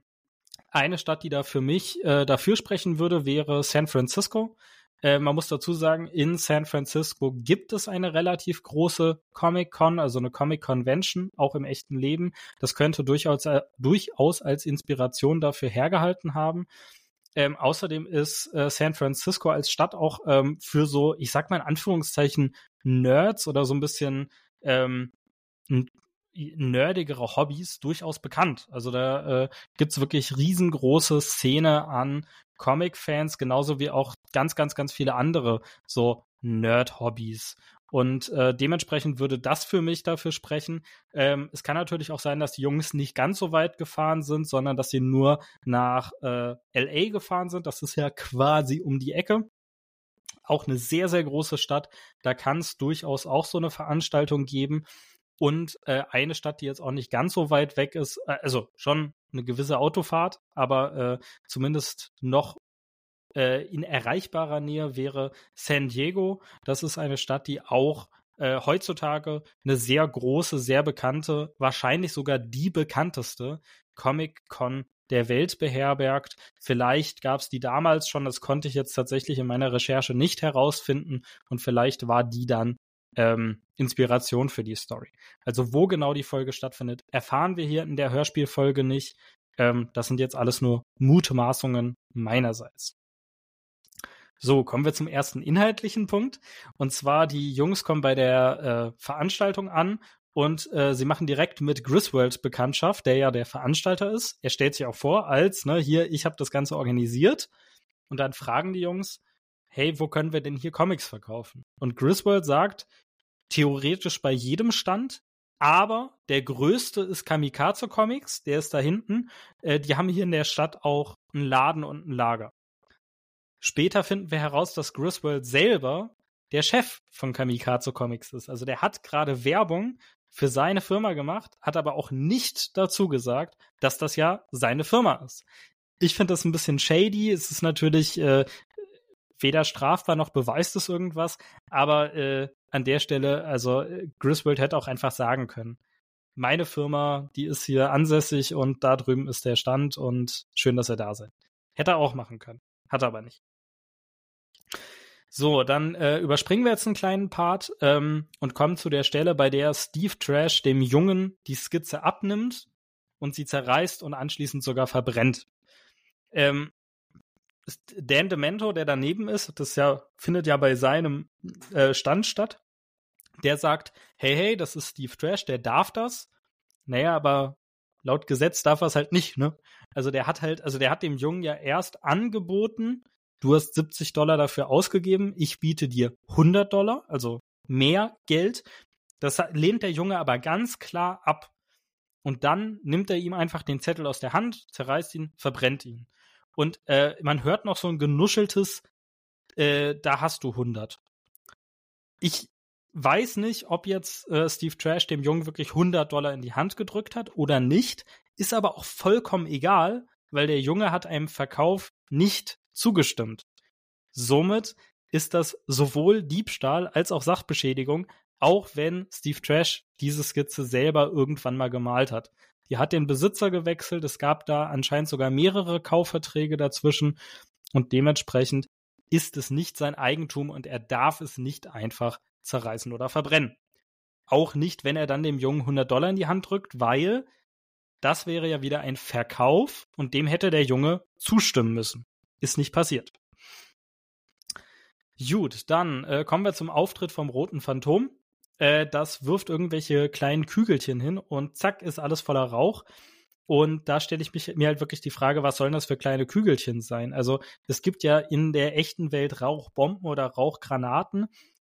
eine Stadt, die da für mich äh, dafür sprechen würde, wäre San Francisco. Äh, man muss dazu sagen, in San Francisco gibt es eine relativ große Comic-Con, also eine Comic-Convention, auch im echten Leben. Das könnte durchaus, äh, durchaus als Inspiration dafür hergehalten haben. Ähm, außerdem ist äh, San Francisco als Stadt auch ähm, für so, ich sag mal in Anführungszeichen, Nerds oder so ein bisschen ähm, nerdigere Hobbys durchaus bekannt. Also da äh, gibt's wirklich riesengroße Szene an Comic-Fans, genauso wie auch ganz, ganz, ganz viele andere so Nerd-Hobbys. Und äh, dementsprechend würde das für mich dafür sprechen. Ähm, es kann natürlich auch sein, dass die Jungs nicht ganz so weit gefahren sind, sondern dass sie nur nach äh, LA gefahren sind. Das ist ja quasi um die Ecke. auch eine sehr, sehr große Stadt. Da kann es durchaus auch so eine Veranstaltung geben. Und äh, eine Stadt, die jetzt auch nicht ganz so weit weg ist, äh, also schon eine gewisse Autofahrt, aber äh, zumindest noch äh, in erreichbarer Nähe wäre San Diego. Das ist eine Stadt, die auch äh, heutzutage eine sehr große, sehr bekannte, wahrscheinlich sogar die bekannteste Comic-Con der Welt beherbergt. Vielleicht gab es die damals schon, das konnte ich jetzt tatsächlich in meiner Recherche nicht herausfinden und vielleicht war die dann ähm, Inspiration für die Story. Also wo genau die Folge stattfindet, erfahren wir hier in der Hörspielfolge nicht. Ähm, das sind jetzt alles nur Mutmaßungen meinerseits. So, kommen wir zum ersten inhaltlichen Punkt. Und zwar, die Jungs kommen bei der äh, Veranstaltung an und äh, sie machen direkt mit Griswold Bekanntschaft, der ja der Veranstalter ist. Er stellt sich auch vor als, ne, hier, ich habe das Ganze organisiert. Und dann fragen die Jungs, hey, wo können wir denn hier Comics verkaufen? Und Griswold sagt, theoretisch bei jedem Stand, aber der größte ist Kamikaze Comics, der ist da hinten. Äh, die haben hier in der Stadt auch einen Laden und ein Lager. Später finden wir heraus, dass Griswold selber der Chef von Kamikaze Comics ist. Also der hat gerade Werbung für seine Firma gemacht, hat aber auch nicht dazu gesagt, dass das ja seine Firma ist. Ich finde das ein bisschen shady. Es ist natürlich äh, weder strafbar noch beweist es irgendwas, aber äh, an der Stelle, also äh, Griswold hätte auch einfach sagen können, meine Firma, die ist hier ansässig und da drüben ist der Stand und schön, dass ihr da seid. Hätte er auch machen können. Hat er aber nicht. So, dann äh, überspringen wir jetzt einen kleinen Part ähm, und kommen zu der Stelle, bei der Steve Trash dem Jungen die Skizze abnimmt und sie zerreißt und anschließend sogar verbrennt. Ähm, Dan Demento, der daneben ist, das ja findet ja bei seinem äh, Stand statt, der sagt, hey, hey, das ist Steve Trash, der darf das. Naja, aber laut Gesetz darf er es halt nicht, ne? Also der hat halt, also der hat dem Jungen ja erst angeboten, du hast 70 Dollar dafür ausgegeben, ich biete dir 100 Dollar, also mehr Geld. Das lehnt der Junge aber ganz klar ab. Und dann nimmt er ihm einfach den Zettel aus der Hand, zerreißt ihn, verbrennt ihn. Und äh, man hört noch so ein genuscheltes, äh, da hast du 100. Ich weiß nicht, ob jetzt äh, Steve Trash dem Jungen wirklich 100 Dollar in die Hand gedrückt hat oder nicht. Ist aber auch vollkommen egal, weil der Junge hat einem Verkauf nicht zugestimmt. Somit ist das sowohl Diebstahl als auch Sachbeschädigung, auch wenn Steve Trash diese Skizze selber irgendwann mal gemalt hat. Die hat den Besitzer gewechselt, es gab da anscheinend sogar mehrere Kaufverträge dazwischen und dementsprechend ist es nicht sein Eigentum und er darf es nicht einfach zerreißen oder verbrennen. Auch nicht, wenn er dann dem Jungen 100 Dollar in die Hand drückt, weil das wäre ja wieder ein Verkauf und dem hätte der Junge zustimmen müssen. Ist nicht passiert. Gut, dann äh, kommen wir zum Auftritt vom roten Phantom. Äh, das wirft irgendwelche kleinen Kügelchen hin und zack ist alles voller Rauch. Und da stelle ich mich, mir halt wirklich die Frage, was sollen das für kleine Kügelchen sein? Also es gibt ja in der echten Welt Rauchbomben oder Rauchgranaten,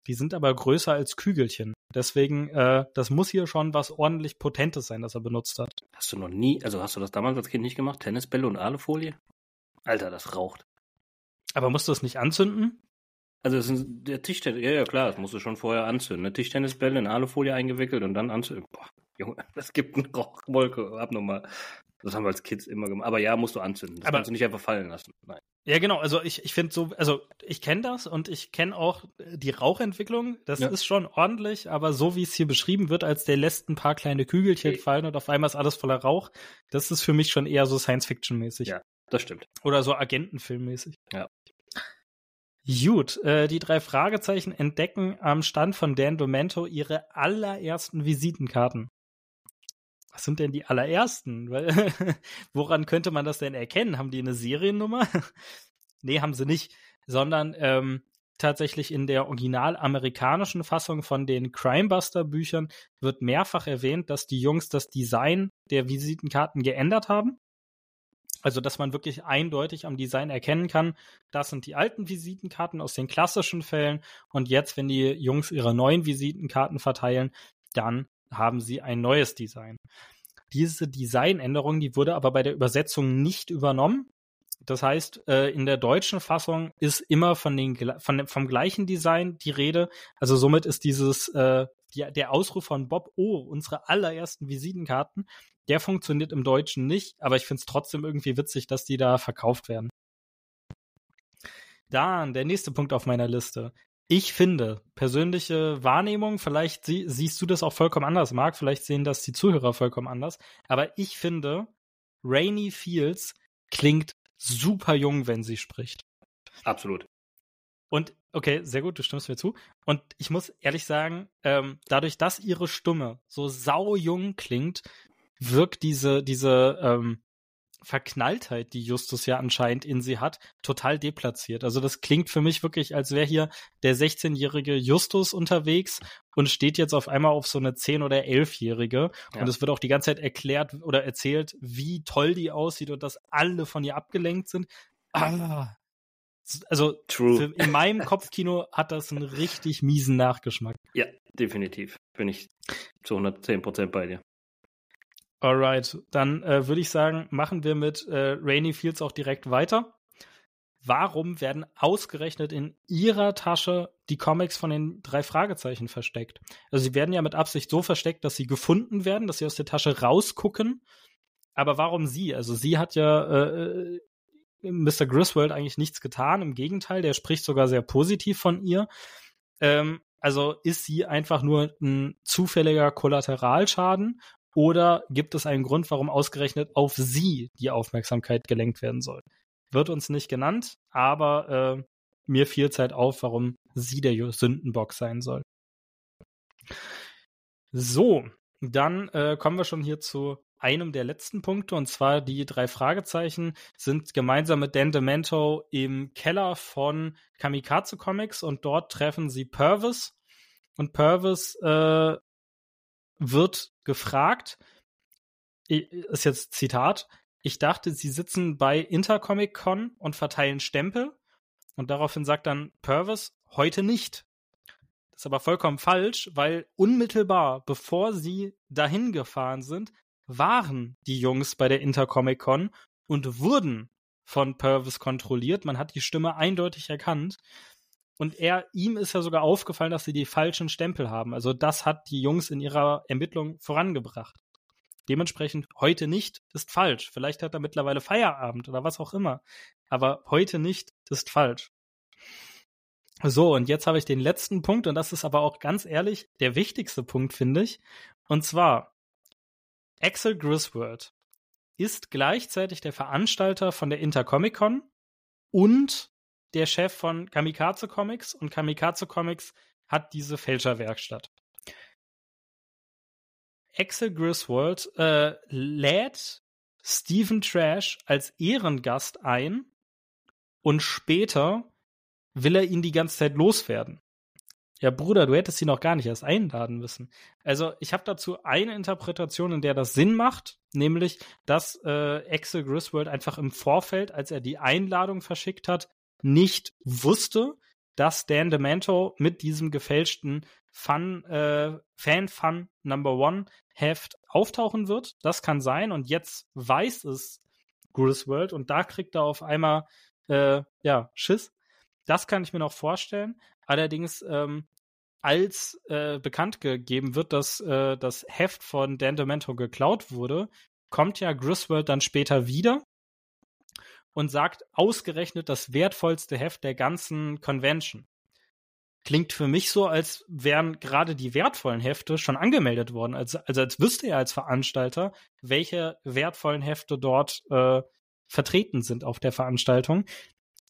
die sind aber größer als Kügelchen. Deswegen, äh, das muss hier schon was ordentlich Potentes sein, das er benutzt hat. Hast du noch nie, also hast du das damals als Kind nicht gemacht? Tennisbälle und Alufolie? Alter, das raucht. Aber musst du es nicht anzünden? Also es ist der Tischtennis, ja, ja klar, das musst du schon vorher anzünden. Ne? Tischtennisbälle in Alufolie eingewickelt und dann anzünden. Boah, Junge, das gibt eine Rauchwolke, abnormal. Das haben wir als Kids immer gemacht. Aber ja, musst du anzünden. Das Aber kannst du nicht einfach fallen lassen. Nein. Ja, genau. Also ich, ich finde so, also ich kenne das und ich kenne auch die Rauchentwicklung. Das Ja. ist schon ordentlich, aber so wie es hier beschrieben wird, als der lässt ein paar kleine Kügelchen Okay. fallen und auf einmal ist alles voller Rauch, das ist für mich schon eher so Science-Fiction-mäßig. Ja. Das stimmt. Oder so Agentenfilmmäßig. Ja. Gut, äh, die drei Fragezeichen entdecken am Stand von Dan Domento ihre allerersten Visitenkarten. Was sind denn die allerersten? Weil, woran könnte man das denn erkennen? Haben die eine Seriennummer? nee, haben sie nicht, sondern ähm, tatsächlich in der original amerikanischen Fassung von den Crimebuster-Büchern wird mehrfach erwähnt, dass die Jungs das Design der Visitenkarten geändert haben. Also, dass man wirklich eindeutig am Design erkennen kann, das sind die alten Visitenkarten aus den klassischen Fällen und jetzt, wenn die Jungs ihre neuen Visitenkarten verteilen, dann haben sie ein neues Design. Diese Designänderung, die wurde aber bei der Übersetzung nicht übernommen. Das heißt, äh, in der deutschen Fassung ist immer von den von vom gleichen Design die Rede. Also somit ist dieses äh, die, der Ausruf von Bob, oh, unsere allerersten Visitenkarten, der funktioniert im Deutschen nicht, aber ich finde es trotzdem irgendwie witzig, dass die da verkauft werden. Dann der nächste Punkt auf meiner Liste. Ich finde, persönliche Wahrnehmung, vielleicht sie, siehst du das auch vollkommen anders, Marc, vielleicht sehen das die Zuhörer vollkommen anders, aber ich finde, Rainy Fields klingt super jung, wenn sie spricht. Absolut. Und okay, sehr gut, du stimmst mir zu. Und ich muss ehrlich sagen, ähm, dadurch, dass ihre Stimme so sau jung klingt, wirkt diese, diese ähm, Verknalltheit, die Justus ja anscheinend in sie hat, total deplatziert. Also das klingt für mich wirklich, als wäre hier der 16-jährige Justus unterwegs und steht jetzt auf einmal auf so eine 10- oder 11-jährige. Ja. Und es wird auch die ganze Zeit erklärt oder erzählt, wie toll die aussieht und dass alle von ihr abgelenkt sind. Ah, also für, in meinem Kopfkino hat das einen richtig miesen Nachgeschmack. Ja, definitiv. Bin ich zu 110 Prozent bei dir. Alright, dann äh, würde ich sagen, machen wir mit äh, Rainy Fields auch direkt weiter. Warum werden ausgerechnet in ihrer Tasche die Comics von den drei Fragezeichen versteckt? Also sie werden ja mit Absicht so versteckt, dass sie gefunden werden, dass sie aus der Tasche rausgucken. Aber warum sie? Also sie hat ja äh, Mr. Griswold eigentlich nichts getan. Im Gegenteil, der spricht sogar sehr positiv von ihr. Ähm, also ist sie einfach nur ein zufälliger Kollateralschaden oder gibt es einen Grund, warum ausgerechnet auf sie die Aufmerksamkeit gelenkt werden soll? Wird uns nicht genannt, aber äh, mir fiel es halt auf, warum sie der Sündenbock sein soll. So, dann äh, kommen wir schon hier zu einem der letzten Punkte, und zwar die drei Fragezeichen sind gemeinsam mit Dan Demento im Keller von Kamikaze Comics und dort treffen sie Purvis. Und Purvis äh, wird gefragt, ist jetzt Zitat, ich dachte, sie sitzen bei Intercomic Con und verteilen Stempel. Und daraufhin sagt dann Purvis, heute nicht. Das ist aber vollkommen falsch, weil unmittelbar bevor sie dahin gefahren sind, waren die Jungs bei der Intercomic Con und wurden von Purvis kontrolliert. Man hat die Stimme eindeutig erkannt. Und er, ihm ist ja sogar aufgefallen, dass sie die falschen Stempel haben. Also das hat die Jungs in ihrer Ermittlung vorangebracht. Dementsprechend heute nicht ist falsch. Vielleicht hat er mittlerweile Feierabend oder was auch immer. Aber heute nicht ist falsch. So, und jetzt habe ich den letzten Punkt, und das ist aber auch ganz ehrlich der wichtigste Punkt, finde ich. Und zwar, Axel Griswold ist gleichzeitig der Veranstalter von der Intercomic-Con und der Chef von Kamikaze Comics und Kamikaze Comics hat diese Fälscherwerkstatt. Axel Griswold äh, lädt Stephen Trash als Ehrengast ein und später will er ihn die ganze Zeit loswerden. Ja, Bruder, du hättest ihn noch gar nicht erst einladen müssen. Also, ich habe dazu eine Interpretation, in der das Sinn macht, nämlich, dass äh, Axel Griswold einfach im Vorfeld, als er die Einladung verschickt hat, nicht wusste, dass Dan Demento mit diesem gefälschten Fun, äh, Fan Fun Number One Heft auftauchen wird. Das kann sein. Und jetzt weiß es Griswold und da kriegt er auf einmal äh, ja Schiss. Das kann ich mir noch vorstellen. Allerdings, ähm, als äh, bekannt gegeben wird, dass äh, das Heft von Dan Demento geklaut wurde, kommt ja Griswold dann später wieder und sagt ausgerechnet das wertvollste Heft der ganzen Convention. Klingt für mich so, als wären gerade die wertvollen Hefte schon angemeldet worden. Also, also als wüsste er als Veranstalter, welche wertvollen Hefte dort äh, vertreten sind auf der Veranstaltung.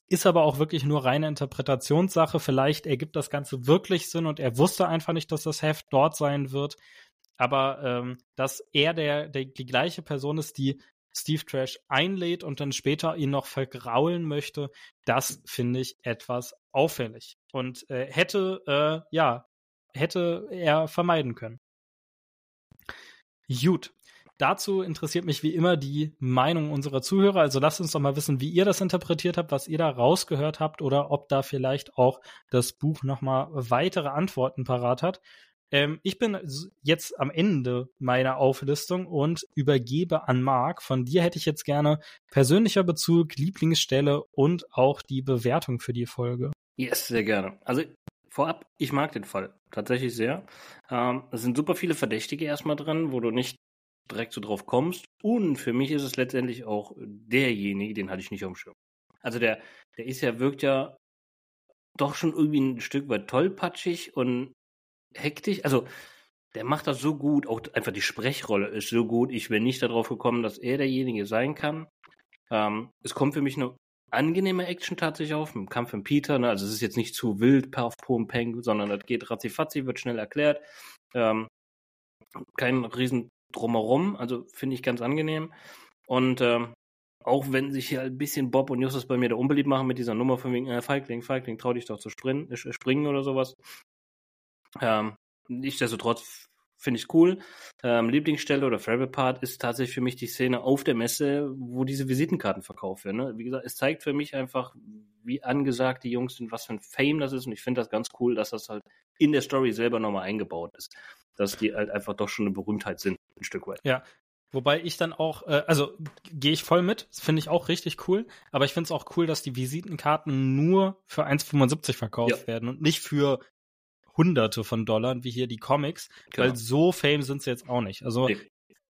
Ist aber auch wirklich nur reine Interpretationssache. Vielleicht ergibt das Ganze wirklich Sinn und er wusste einfach nicht, dass das Heft dort sein wird. Aber ähm, dass er der, der die gleiche Person ist, die Steve Trash einlädt und dann später ihn noch vergraulen möchte, das finde ich etwas auffällig und äh, hätte äh, ja hätte er vermeiden können. Gut. Dazu interessiert mich wie immer die Meinung unserer Zuhörer. Also lasst uns doch mal wissen, wie ihr das interpretiert habt, was ihr da rausgehört habt oder ob da vielleicht auch das Buch nochmal weitere Antworten parat hat. Ähm, ich bin jetzt am Ende meiner Auflistung und übergebe an Marc. Von dir hätte ich jetzt gerne persönlicher Bezug, Lieblingsstelle und auch die Bewertung für die Folge. Yes, sehr gerne. Also vorab, ich mag den Fall tatsächlich sehr. Ähm, es sind super viele Verdächtige erstmal drin, wo du nicht direkt so drauf kommst. Und für mich ist es letztendlich auch derjenige, den hatte ich nicht auf dem Schirm. Also der, der ist ja, wirkt ja doch schon irgendwie ein Stück weit tollpatschig und hektisch. Also der macht das so gut, auch einfach die Sprechrolle ist so gut. Ich bin nicht darauf gekommen, dass er derjenige sein kann. Ähm, es kommt für mich eine angenehme Action tatsächlich auf, im Kampf mit Peter. Ne? Also es ist jetzt nicht zu wild, Puff, Pum, Peng, sondern das geht ratzifatzi, wird schnell erklärt. Ähm, kein riesen Drumherum, also finde ich ganz angenehm. Und ähm, auch wenn sich hier ein bisschen Bob und Justus bei mir da unbeliebt machen mit dieser Nummer von wegen, äh, Feigling, Feigling, trau dich doch zu springen, äh, springen oder sowas. Ähm, nichtsdestotrotz finde ich cool. Ähm, Lieblingsstelle oder Favorite Part ist tatsächlich für mich die Szene auf der Messe, wo diese Visitenkarten verkauft werden. Ne? Wie gesagt, es zeigt für mich einfach, wie angesagt die Jungs sind, was für ein Fame das ist. Und ich finde das ganz cool, dass das halt in der Story selber nochmal eingebaut ist. Dass die halt einfach doch schon eine Berühmtheit sind, ein Stück weit. Ja, Wobei ich dann auch, äh, also gehe ich voll mit, das finde ich auch richtig cool, aber ich finde es auch cool, dass die Visitenkarten nur für 1,75 verkauft ja. werden und nicht für Hunderte von Dollar, wie hier die Comics, genau. weil so fame sind sie jetzt auch nicht. Also, nee.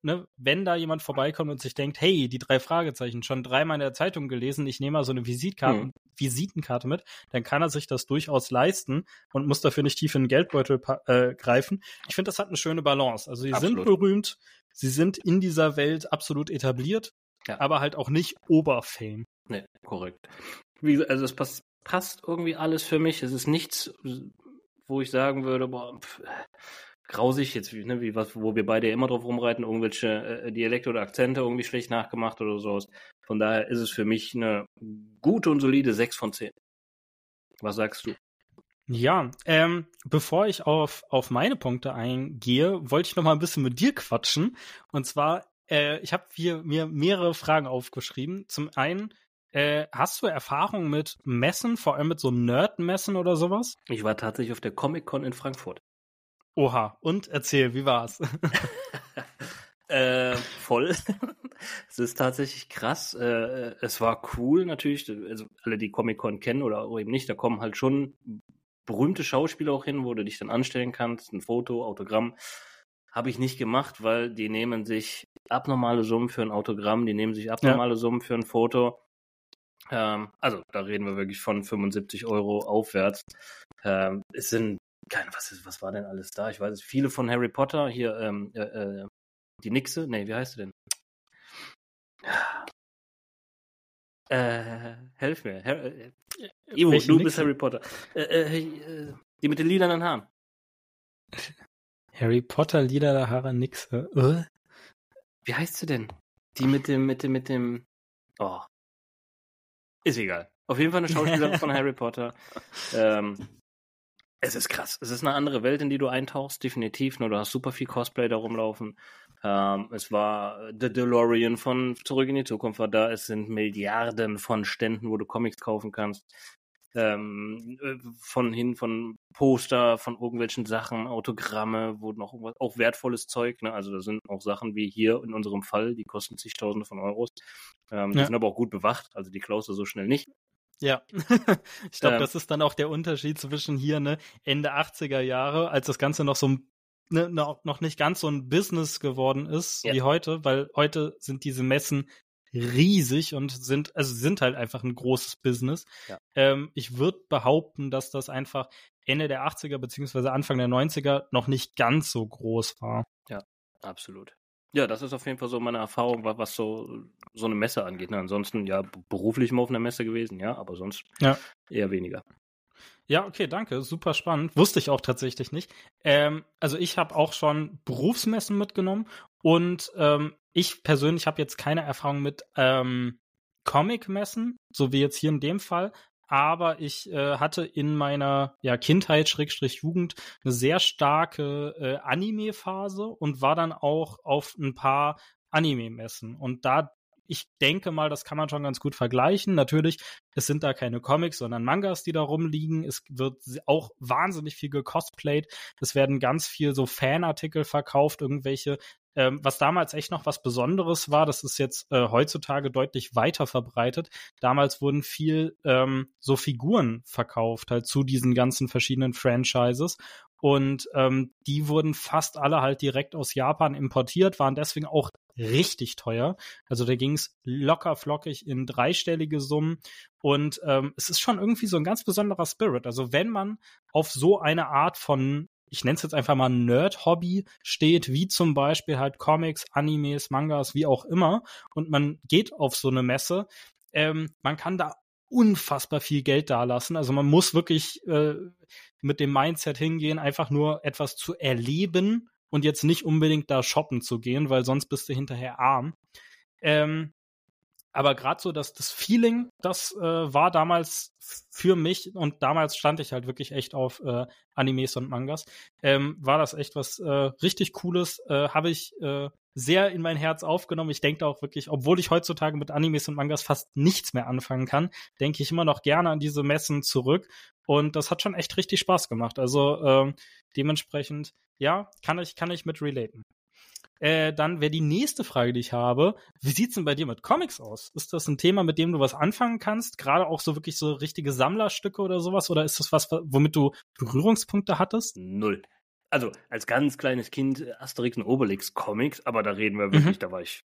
ne, wenn da jemand vorbeikommt und sich denkt, hey, die drei Fragezeichen, schon dreimal in der Zeitung gelesen, ich nehme mal so eine Visitkarte, hm. Visitenkarte mit, dann kann er sich das durchaus leisten und muss dafür nicht tief in den Geldbeutel äh, greifen. Ich finde, das hat eine schöne Balance. Also, sie Absolut. sind berühmt, sie sind in dieser Welt absolut etabliert, ja. aber halt auch nicht Oberfame. Nee, korrekt. Wie, also es passt, passt irgendwie alles für mich. Es ist nichts wo ich sagen würde, boah, pff, grausig jetzt, ne, wie was, wo wir beide immer drauf rumreiten, irgendwelche äh, Dialekte oder Akzente irgendwie schlecht nachgemacht oder sowas. Von daher ist es für mich eine gute und solide 6 von 10. Was sagst du? Ja, ähm, bevor ich auf, auf meine Punkte eingehe, wollte ich noch mal ein bisschen mit dir quatschen. Und zwar, äh, ich habe mir mehrere Fragen aufgeschrieben. Zum einen, äh, hast du Erfahrung mit Messen, vor allem mit so Nerd-Messen oder sowas? Ich war tatsächlich auf der Comic-Con in Frankfurt. Oha, und erzähl, wie war's? äh, voll. es ist tatsächlich krass. Äh, es war cool natürlich. Also alle, die Comic-Con kennen oder eben nicht, da kommen halt schon berühmte Schauspieler auch hin, wo du dich dann anstellen kannst, ein Foto, Autogramm. Habe ich nicht gemacht, weil die nehmen sich abnormale Summen für ein Autogramm, die nehmen sich abnormale ja. Summen für ein Foto. Ähm, also da reden wir wirklich von 75 Euro aufwärts. Ähm, es sind, keine, was, ist, was war denn alles da? Ich weiß es, viele von Harry Potter, hier, ähm, äh, äh, die Nixe, nee, wie heißt sie denn? Äh, helf mir. Her äh, Ivo, du Nixe? bist Harry Potter. Äh, äh, äh, die mit den lilanen Haaren. Harry Potter, lilane Haare, Nixe. Wie heißt sie denn? Die mit dem, mit dem, mit dem. Oh, ist egal. Auf jeden Fall eine Schauspielerin von Harry Potter. Ähm, es ist krass. Es ist eine andere Welt, in die du eintauchst, definitiv. Nur du hast super viel Cosplay da rumlaufen. Ähm, es war The DeLorean von Zurück in die Zukunft war da. Es sind Milliarden von Ständen, wo du Comics kaufen kannst ähm, äh, von hin von Poster, von irgendwelchen Sachen, Autogramme, wo noch auch wertvolles Zeug, ne? Also da sind auch Sachen wie hier in unserem Fall, die kosten zigtausende von Euros. Ähm, die ja. sind aber auch gut bewacht, also die klaust du so schnell nicht. Ja, ich glaube, ähm, das ist dann auch der Unterschied zwischen hier, ne, Ende 80er Jahre, als das Ganze noch so ein ne, noch nicht ganz so ein Business geworden ist ja. wie heute, weil heute sind diese Messen riesig und sind, also sind halt einfach ein großes Business. Ja. Ähm, ich würde behaupten, dass das einfach Ende der 80er beziehungsweise Anfang der 90er noch nicht ganz so groß war. Ja, absolut. Ja, das ist auf jeden Fall so meine Erfahrung, was so, so eine Messe angeht. Ne? Ansonsten ja beruflich mal auf einer Messe gewesen, ja, aber sonst ja. eher weniger. Ja, okay, danke. Super spannend. Wusste ich auch tatsächlich nicht. Ähm, also ich habe auch schon Berufsmessen mitgenommen und ähm, ich persönlich habe jetzt keine Erfahrung mit ähm, Comic-Messen, so wie jetzt hier in dem Fall. Aber ich äh, hatte in meiner ja, Kindheit, Schrägstrich Jugend, eine sehr starke äh, Anime-Phase und war dann auch auf ein paar Anime-Messen. Und da ich denke mal, das kann man schon ganz gut vergleichen. Natürlich, es sind da keine Comics, sondern Mangas, die da rumliegen. Es wird auch wahnsinnig viel gecosplayt. Es werden ganz viel so Fanartikel verkauft, irgendwelche ähm, was damals echt noch was Besonderes war, das ist jetzt äh, heutzutage deutlich weiter verbreitet. Damals wurden viel ähm, so Figuren verkauft, halt zu diesen ganzen verschiedenen Franchises. Und ähm, die wurden fast alle halt direkt aus Japan importiert, waren deswegen auch richtig teuer. Also da ging es locker flockig in dreistellige Summen. Und ähm, es ist schon irgendwie so ein ganz besonderer Spirit. Also wenn man auf so eine Art von ich nenne es jetzt einfach mal Nerd-Hobby steht, wie zum Beispiel halt Comics, Animes, Mangas, wie auch immer, und man geht auf so eine Messe, ähm, man kann da unfassbar viel Geld dalassen. Also man muss wirklich äh, mit dem Mindset hingehen, einfach nur etwas zu erleben und jetzt nicht unbedingt da shoppen zu gehen, weil sonst bist du hinterher arm. Ähm, aber gerade so, dass das Feeling, das äh, war damals für mich und damals stand ich halt wirklich echt auf äh, Animes und Mangas, ähm, war das echt was äh, richtig Cooles, äh, habe ich äh, sehr in mein Herz aufgenommen. Ich denke auch wirklich, obwohl ich heutzutage mit Animes und Mangas fast nichts mehr anfangen kann, denke ich immer noch gerne an diese Messen zurück und das hat schon echt richtig Spaß gemacht. Also äh, dementsprechend, ja, kann ich, kann ich mit relaten. Äh, dann wäre die nächste Frage, die ich habe, wie sieht's denn bei dir mit Comics aus? Ist das ein Thema, mit dem du was anfangen kannst? Gerade auch so wirklich so richtige Sammlerstücke oder sowas? Oder ist das was, womit du Berührungspunkte hattest? Null. Also als ganz kleines Kind äh, Asterix und Obelix Comics, aber da reden wir wirklich, mhm. da war ich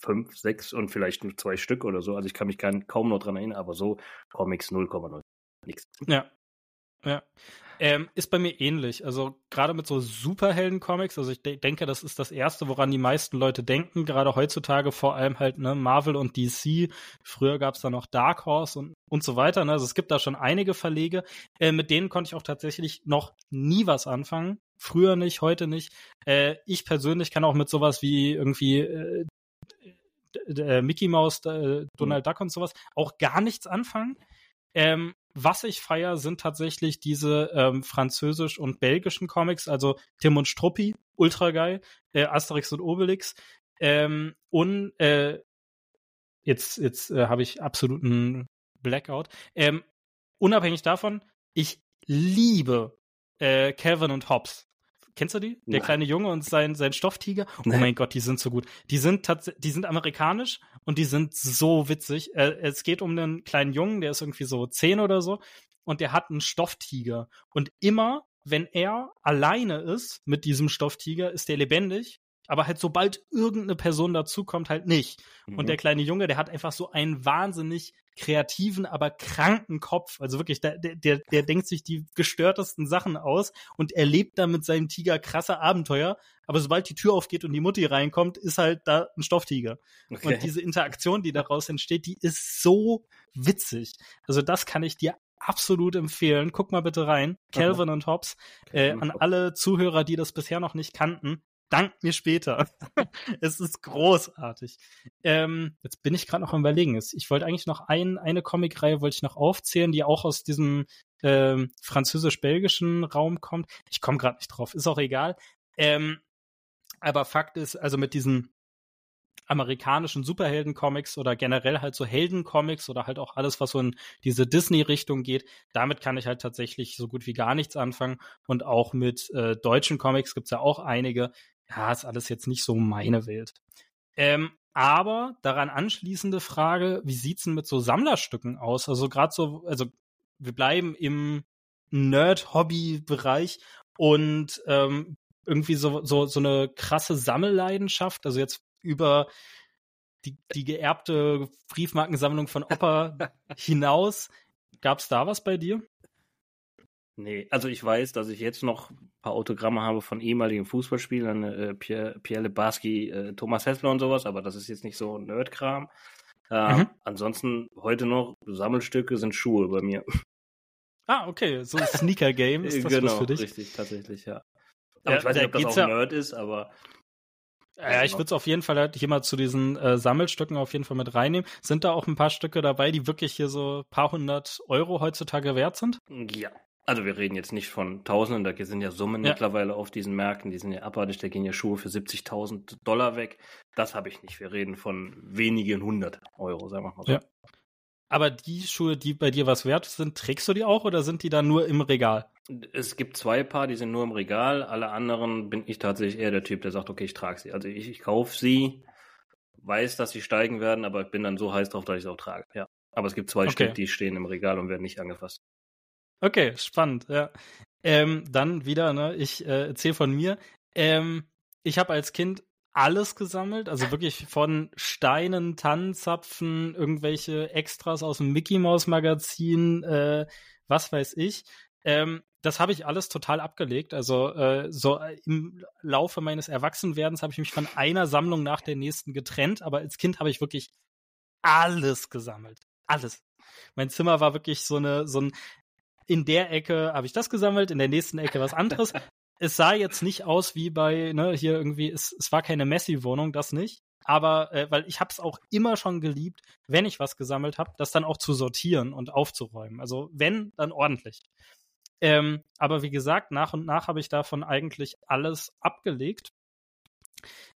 fünf, sechs und vielleicht nur zwei Stück oder so. Also ich kann mich kaum noch dran erinnern, aber so Comics 0,0. Nichts. Ja. Ja. Ähm, ist bei mir ähnlich. Also gerade mit so Superhelden-Comics, also ich de denke, das ist das Erste, woran die meisten Leute denken, gerade heutzutage vor allem halt ne, Marvel und DC. Früher gab es da noch Dark Horse und, und so weiter. Ne? Also es gibt da schon einige Verlege. Äh, mit denen konnte ich auch tatsächlich noch nie was anfangen. Früher nicht, heute nicht. Äh, ich persönlich kann auch mit sowas wie irgendwie äh, äh Mickey Mouse, äh, Donald. Duck und sowas auch gar nichts anfangen. Ähm, was ich feier, sind tatsächlich diese ähm, französisch- und belgischen Comics, also Tim und Struppi, ultra geil, äh, Asterix und Obelix. Ähm, und äh, jetzt, jetzt äh, habe ich absoluten Blackout. Ähm, unabhängig davon, ich liebe äh, Calvin und Hobbes. Kennst du die? Der Nein. kleine Junge und sein, sein Stofftiger. Oh Nein. mein Gott, die sind so gut. Die sind tatsächlich, die sind amerikanisch und die sind so witzig. Äh, es geht um einen kleinen Jungen, der ist irgendwie so zehn oder so und der hat einen Stofftiger. Und immer, wenn er alleine ist mit diesem Stofftiger, ist der lebendig aber halt sobald irgendeine Person dazukommt, halt nicht. Mhm. Und der kleine Junge, der hat einfach so einen wahnsinnig kreativen, aber kranken Kopf. Also wirklich, der, der, der denkt sich die gestörtesten Sachen aus und erlebt da mit seinem Tiger krasse Abenteuer. Aber sobald die Tür aufgeht und die Mutti reinkommt, ist halt da ein Stofftiger. Okay. Und diese Interaktion, die daraus entsteht, die ist so witzig. Also das kann ich dir absolut empfehlen. Guck mal bitte rein. Calvin und Hobbs. Äh, an alle Zuhörer, die das bisher noch nicht kannten dank mir später. es ist großartig. Ähm, jetzt bin ich gerade noch am überlegen. Ich wollte eigentlich noch ein, eine Comicreihe wollte ich noch aufzählen, die auch aus diesem ähm, französisch-belgischen Raum kommt. Ich komme gerade nicht drauf, ist auch egal. Ähm, aber Fakt ist, also mit diesen amerikanischen Superhelden-Comics oder generell halt so Helden-Comics oder halt auch alles, was so in diese Disney-Richtung geht, damit kann ich halt tatsächlich so gut wie gar nichts anfangen. Und auch mit äh, deutschen Comics gibt's ja auch einige, ja, ist alles jetzt nicht so meine Welt. Ähm, aber daran anschließende Frage, wie sieht's denn mit so Sammlerstücken aus? Also gerade so, also wir bleiben im Nerd-Hobby-Bereich und ähm, irgendwie so, so, so eine krasse Sammelleidenschaft, also jetzt über die, die geerbte Briefmarkensammlung von Opa hinaus. Gab's da was bei dir? Nee, also ich weiß, dass ich jetzt noch ein paar Autogramme habe von ehemaligen Fußballspielern, äh, Pierre, Pierre Lebarski, äh, Thomas Hessler und sowas, aber das ist jetzt nicht so Nerdkram. Äh, mhm. Ansonsten heute noch Sammelstücke sind Schuhe bei mir. Ah, okay, so ein Sneaker-Game ist das genau, für dich? richtig, tatsächlich, ja. Aber ja, ich weiß nicht, ob das auch ja, Nerd ist, aber ja, ich würde es auf jeden Fall halt hier mal zu diesen äh, Sammelstücken auf jeden Fall mit reinnehmen. Sind da auch ein paar Stücke dabei, die wirklich hier so ein paar hundert Euro heutzutage wert sind? Ja, Also wir reden jetzt nicht von Tausenden, da sind ja Summen ja. mittlerweile auf diesen Märkten, die sind ja abartig, da gehen ja Schuhe für 70.000 Dollar weg. Das habe ich nicht. Wir reden von wenigen hundert Euro, sagen wir mal so. Ja. Aber die Schuhe, die bei dir was wert sind, trägst du die auch oder sind die dann nur im Regal? Es gibt zwei Paar, die sind nur im Regal. Alle anderen bin ich tatsächlich eher der Typ, der sagt, okay, ich trage sie. Also ich, ich kaufe sie, weiß, dass sie steigen werden, aber ich bin dann so heiß drauf, dass ich es auch trage. Ja. Aber es gibt zwei okay. Stück, die stehen im Regal und werden nicht angefasst. Okay, spannend, ja. Ähm, dann wieder, ne, ich äh, erzähle von mir. Ähm, ich habe als Kind alles gesammelt, also wirklich von Steinen, Tannenzapfen, irgendwelche Extras aus dem Mickey Mouse Magazin, äh, was weiß ich. Ähm, das habe ich alles total abgelegt. Also äh, so im Laufe meines Erwachsenwerdens habe ich mich von einer Sammlung nach der nächsten getrennt, aber als Kind habe ich wirklich alles gesammelt. Alles. Mein Zimmer war wirklich so eine, so ein, in der Ecke habe ich das gesammelt, in der nächsten Ecke was anderes. es sah jetzt nicht aus wie bei, ne, hier irgendwie, es, es war keine Messi-Wohnung, das nicht. Aber, äh, weil ich habe es auch immer schon geliebt, wenn ich was gesammelt habe, das dann auch zu sortieren und aufzuräumen. Also wenn, dann ordentlich. Ähm, aber wie gesagt, nach und nach habe ich davon eigentlich alles abgelegt.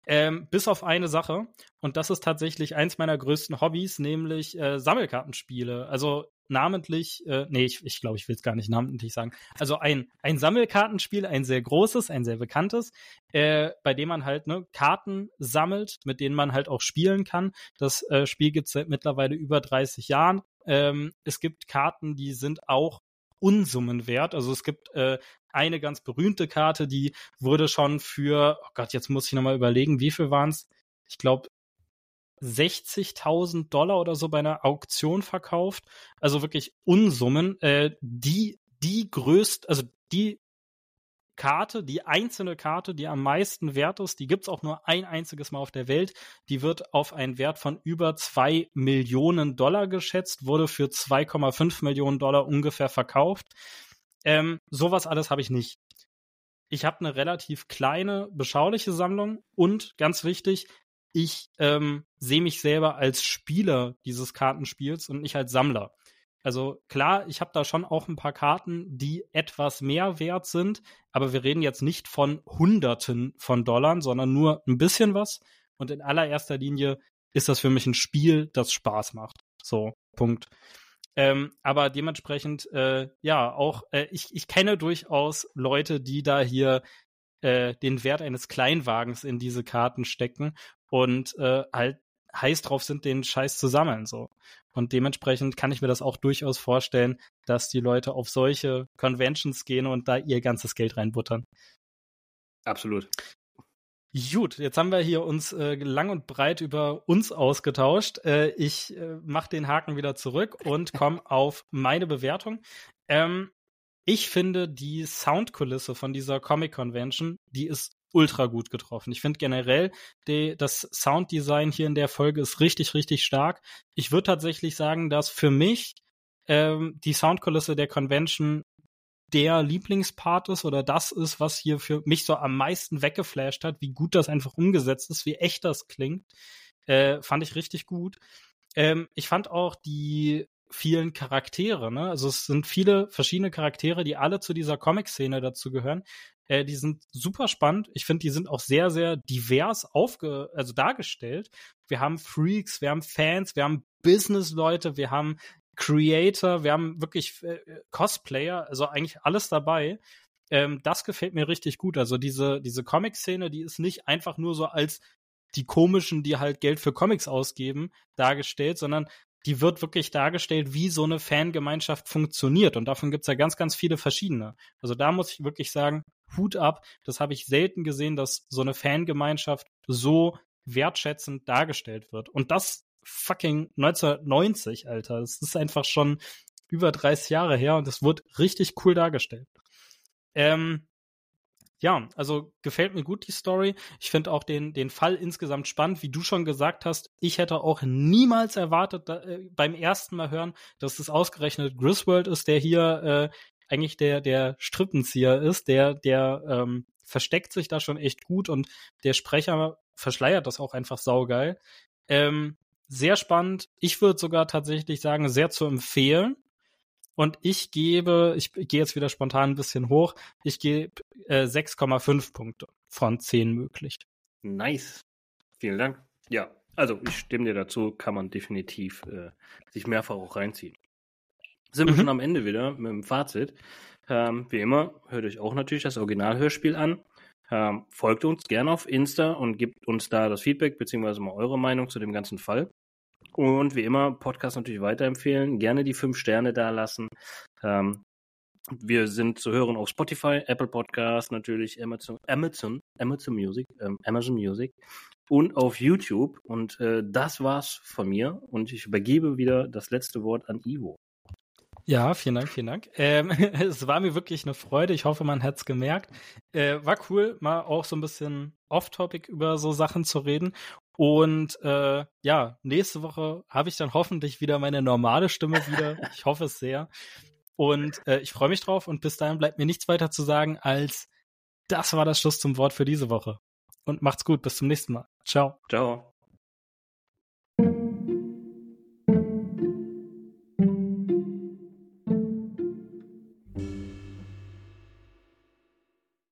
Ähm, bis auf eine Sache. Und das ist tatsächlich eins meiner größten Hobbys, nämlich äh, Sammelkartenspiele. Also namentlich, äh, nee, ich, ich glaube, ich will es gar nicht namentlich sagen. Also ein, ein Sammelkartenspiel, ein sehr großes, ein sehr bekanntes, äh, bei dem man halt ne, Karten sammelt, mit denen man halt auch spielen kann. Das äh, Spiel gibt es seit mittlerweile über 30 Jahren. Ähm, es gibt Karten, die sind auch Unsummen wert. Also es gibt äh, eine ganz berühmte Karte, die wurde schon für, oh Gott, jetzt muss ich nochmal überlegen, wie viel waren es? Ich glaube 60.000 Dollar oder so bei einer Auktion verkauft. Also wirklich Unsummen. Äh, die, die größt, also die Karte, die einzelne Karte, die am meisten wert ist, die gibt's auch nur ein einziges Mal auf der Welt. Die wird auf einen Wert von über zwei Millionen Dollar geschätzt, wurde für 2,5 Millionen Dollar ungefähr verkauft. Ähm, sowas alles habe ich nicht. Ich habe eine relativ kleine, beschauliche Sammlung und ganz wichtig, ich ähm, sehe mich selber als Spieler dieses Kartenspiels und nicht als Sammler. Also klar, ich habe da schon auch ein paar Karten, die etwas mehr wert sind, aber wir reden jetzt nicht von Hunderten von Dollar, sondern nur ein bisschen was. Und in allererster Linie ist das für mich ein Spiel, das Spaß macht. So, Punkt. Ähm, aber dementsprechend, äh, ja, auch äh, ich, ich kenne durchaus Leute, die da hier äh, den Wert eines Kleinwagens in diese Karten stecken und äh, halt heiß drauf sind, den Scheiß zu sammeln. So. Und dementsprechend kann ich mir das auch durchaus vorstellen, dass die Leute auf solche Conventions gehen und da ihr ganzes Geld reinbuttern. Absolut. Gut, jetzt haben wir hier uns äh, lang und breit über uns ausgetauscht. Äh, ich äh, mache den Haken wieder zurück und komme auf meine Bewertung. Ähm, ich finde die Soundkulisse von dieser Comic Convention, die ist ultra gut getroffen. Ich finde generell, die, das Sounddesign hier in der Folge ist richtig, richtig stark. Ich würde tatsächlich sagen, dass für mich ähm, die Soundkulisse der Convention der Lieblingspart ist oder das ist, was hier für mich so am meisten weggeflasht hat, wie gut das einfach umgesetzt ist, wie echt das klingt. Äh, fand ich richtig gut. Ähm, ich fand auch die vielen Charaktere, ne? Also es sind viele verschiedene Charaktere, die alle zu dieser Comic-Szene dazu gehören. Äh, die sind super spannend. Ich finde, die sind auch sehr, sehr divers aufge, also dargestellt. Wir haben Freaks, wir haben Fans, wir haben Business-Leute, wir haben Creator, wir haben wirklich äh, Cosplayer, also eigentlich alles dabei. Ähm, das gefällt mir richtig gut. Also diese, diese Comic-Szene, die ist nicht einfach nur so als die komischen, die halt Geld für Comics ausgeben, dargestellt, sondern die wird wirklich dargestellt, wie so eine Fangemeinschaft funktioniert. Und davon gibt's ja ganz, ganz viele verschiedene. Also da muss ich wirklich sagen, Hut ab. Das habe ich selten gesehen, dass so eine Fangemeinschaft so wertschätzend dargestellt wird. Und das fucking 1990, Alter. Das ist einfach schon über 30 Jahre her und es wird richtig cool dargestellt. Ähm, ja, also gefällt mir gut die Story. Ich finde auch den, den Fall insgesamt spannend, wie du schon gesagt hast. Ich hätte auch niemals erwartet da, äh, beim ersten Mal hören, dass es ausgerechnet Griswold ist, der hier äh, eigentlich der, der Strippenzieher ist, der, der ähm, versteckt sich da schon echt gut und der Sprecher verschleiert das auch einfach saugeil. Ähm, sehr spannend. Ich würde sogar tatsächlich sagen, sehr zu empfehlen. Und ich gebe, ich gehe jetzt wieder spontan ein bisschen hoch, ich gebe äh, 6,5 Punkte von 10 möglich. Nice. Vielen Dank. Ja, also ich stimme dir dazu, kann man definitiv äh, sich mehrfach auch reinziehen. Sind wir mhm. schon am Ende wieder mit dem Fazit. Ähm, wie immer, hört euch auch natürlich das Originalhörspiel an. Ähm, folgt uns gerne auf Insta und gebt uns da das Feedback beziehungsweise mal eure Meinung zu dem ganzen Fall. Und wie immer, Podcast natürlich weiterempfehlen, gerne die fünf Sterne da lassen. Ähm, wir sind zu hören auf Spotify, Apple Podcast, natürlich Amazon, Amazon, Amazon Music, ähm, Amazon Music und auf YouTube. Und äh, das war's von mir. Und ich übergebe wieder das letzte Wort an Ivo. Ja, vielen Dank, vielen Dank. Ähm, es war mir wirklich eine Freude. Ich hoffe, man hat's gemerkt. Äh, war cool, mal auch so ein bisschen off-topic über so Sachen zu reden. Und äh, ja, nächste Woche habe ich dann hoffentlich wieder meine normale Stimme wieder. Ich hoffe es sehr. Und äh, ich freue mich drauf. Und bis dahin bleibt mir nichts weiter zu sagen, als das war das Schluss zum Wort für diese Woche. Und macht's gut. Bis zum nächsten Mal. Ciao. Ciao.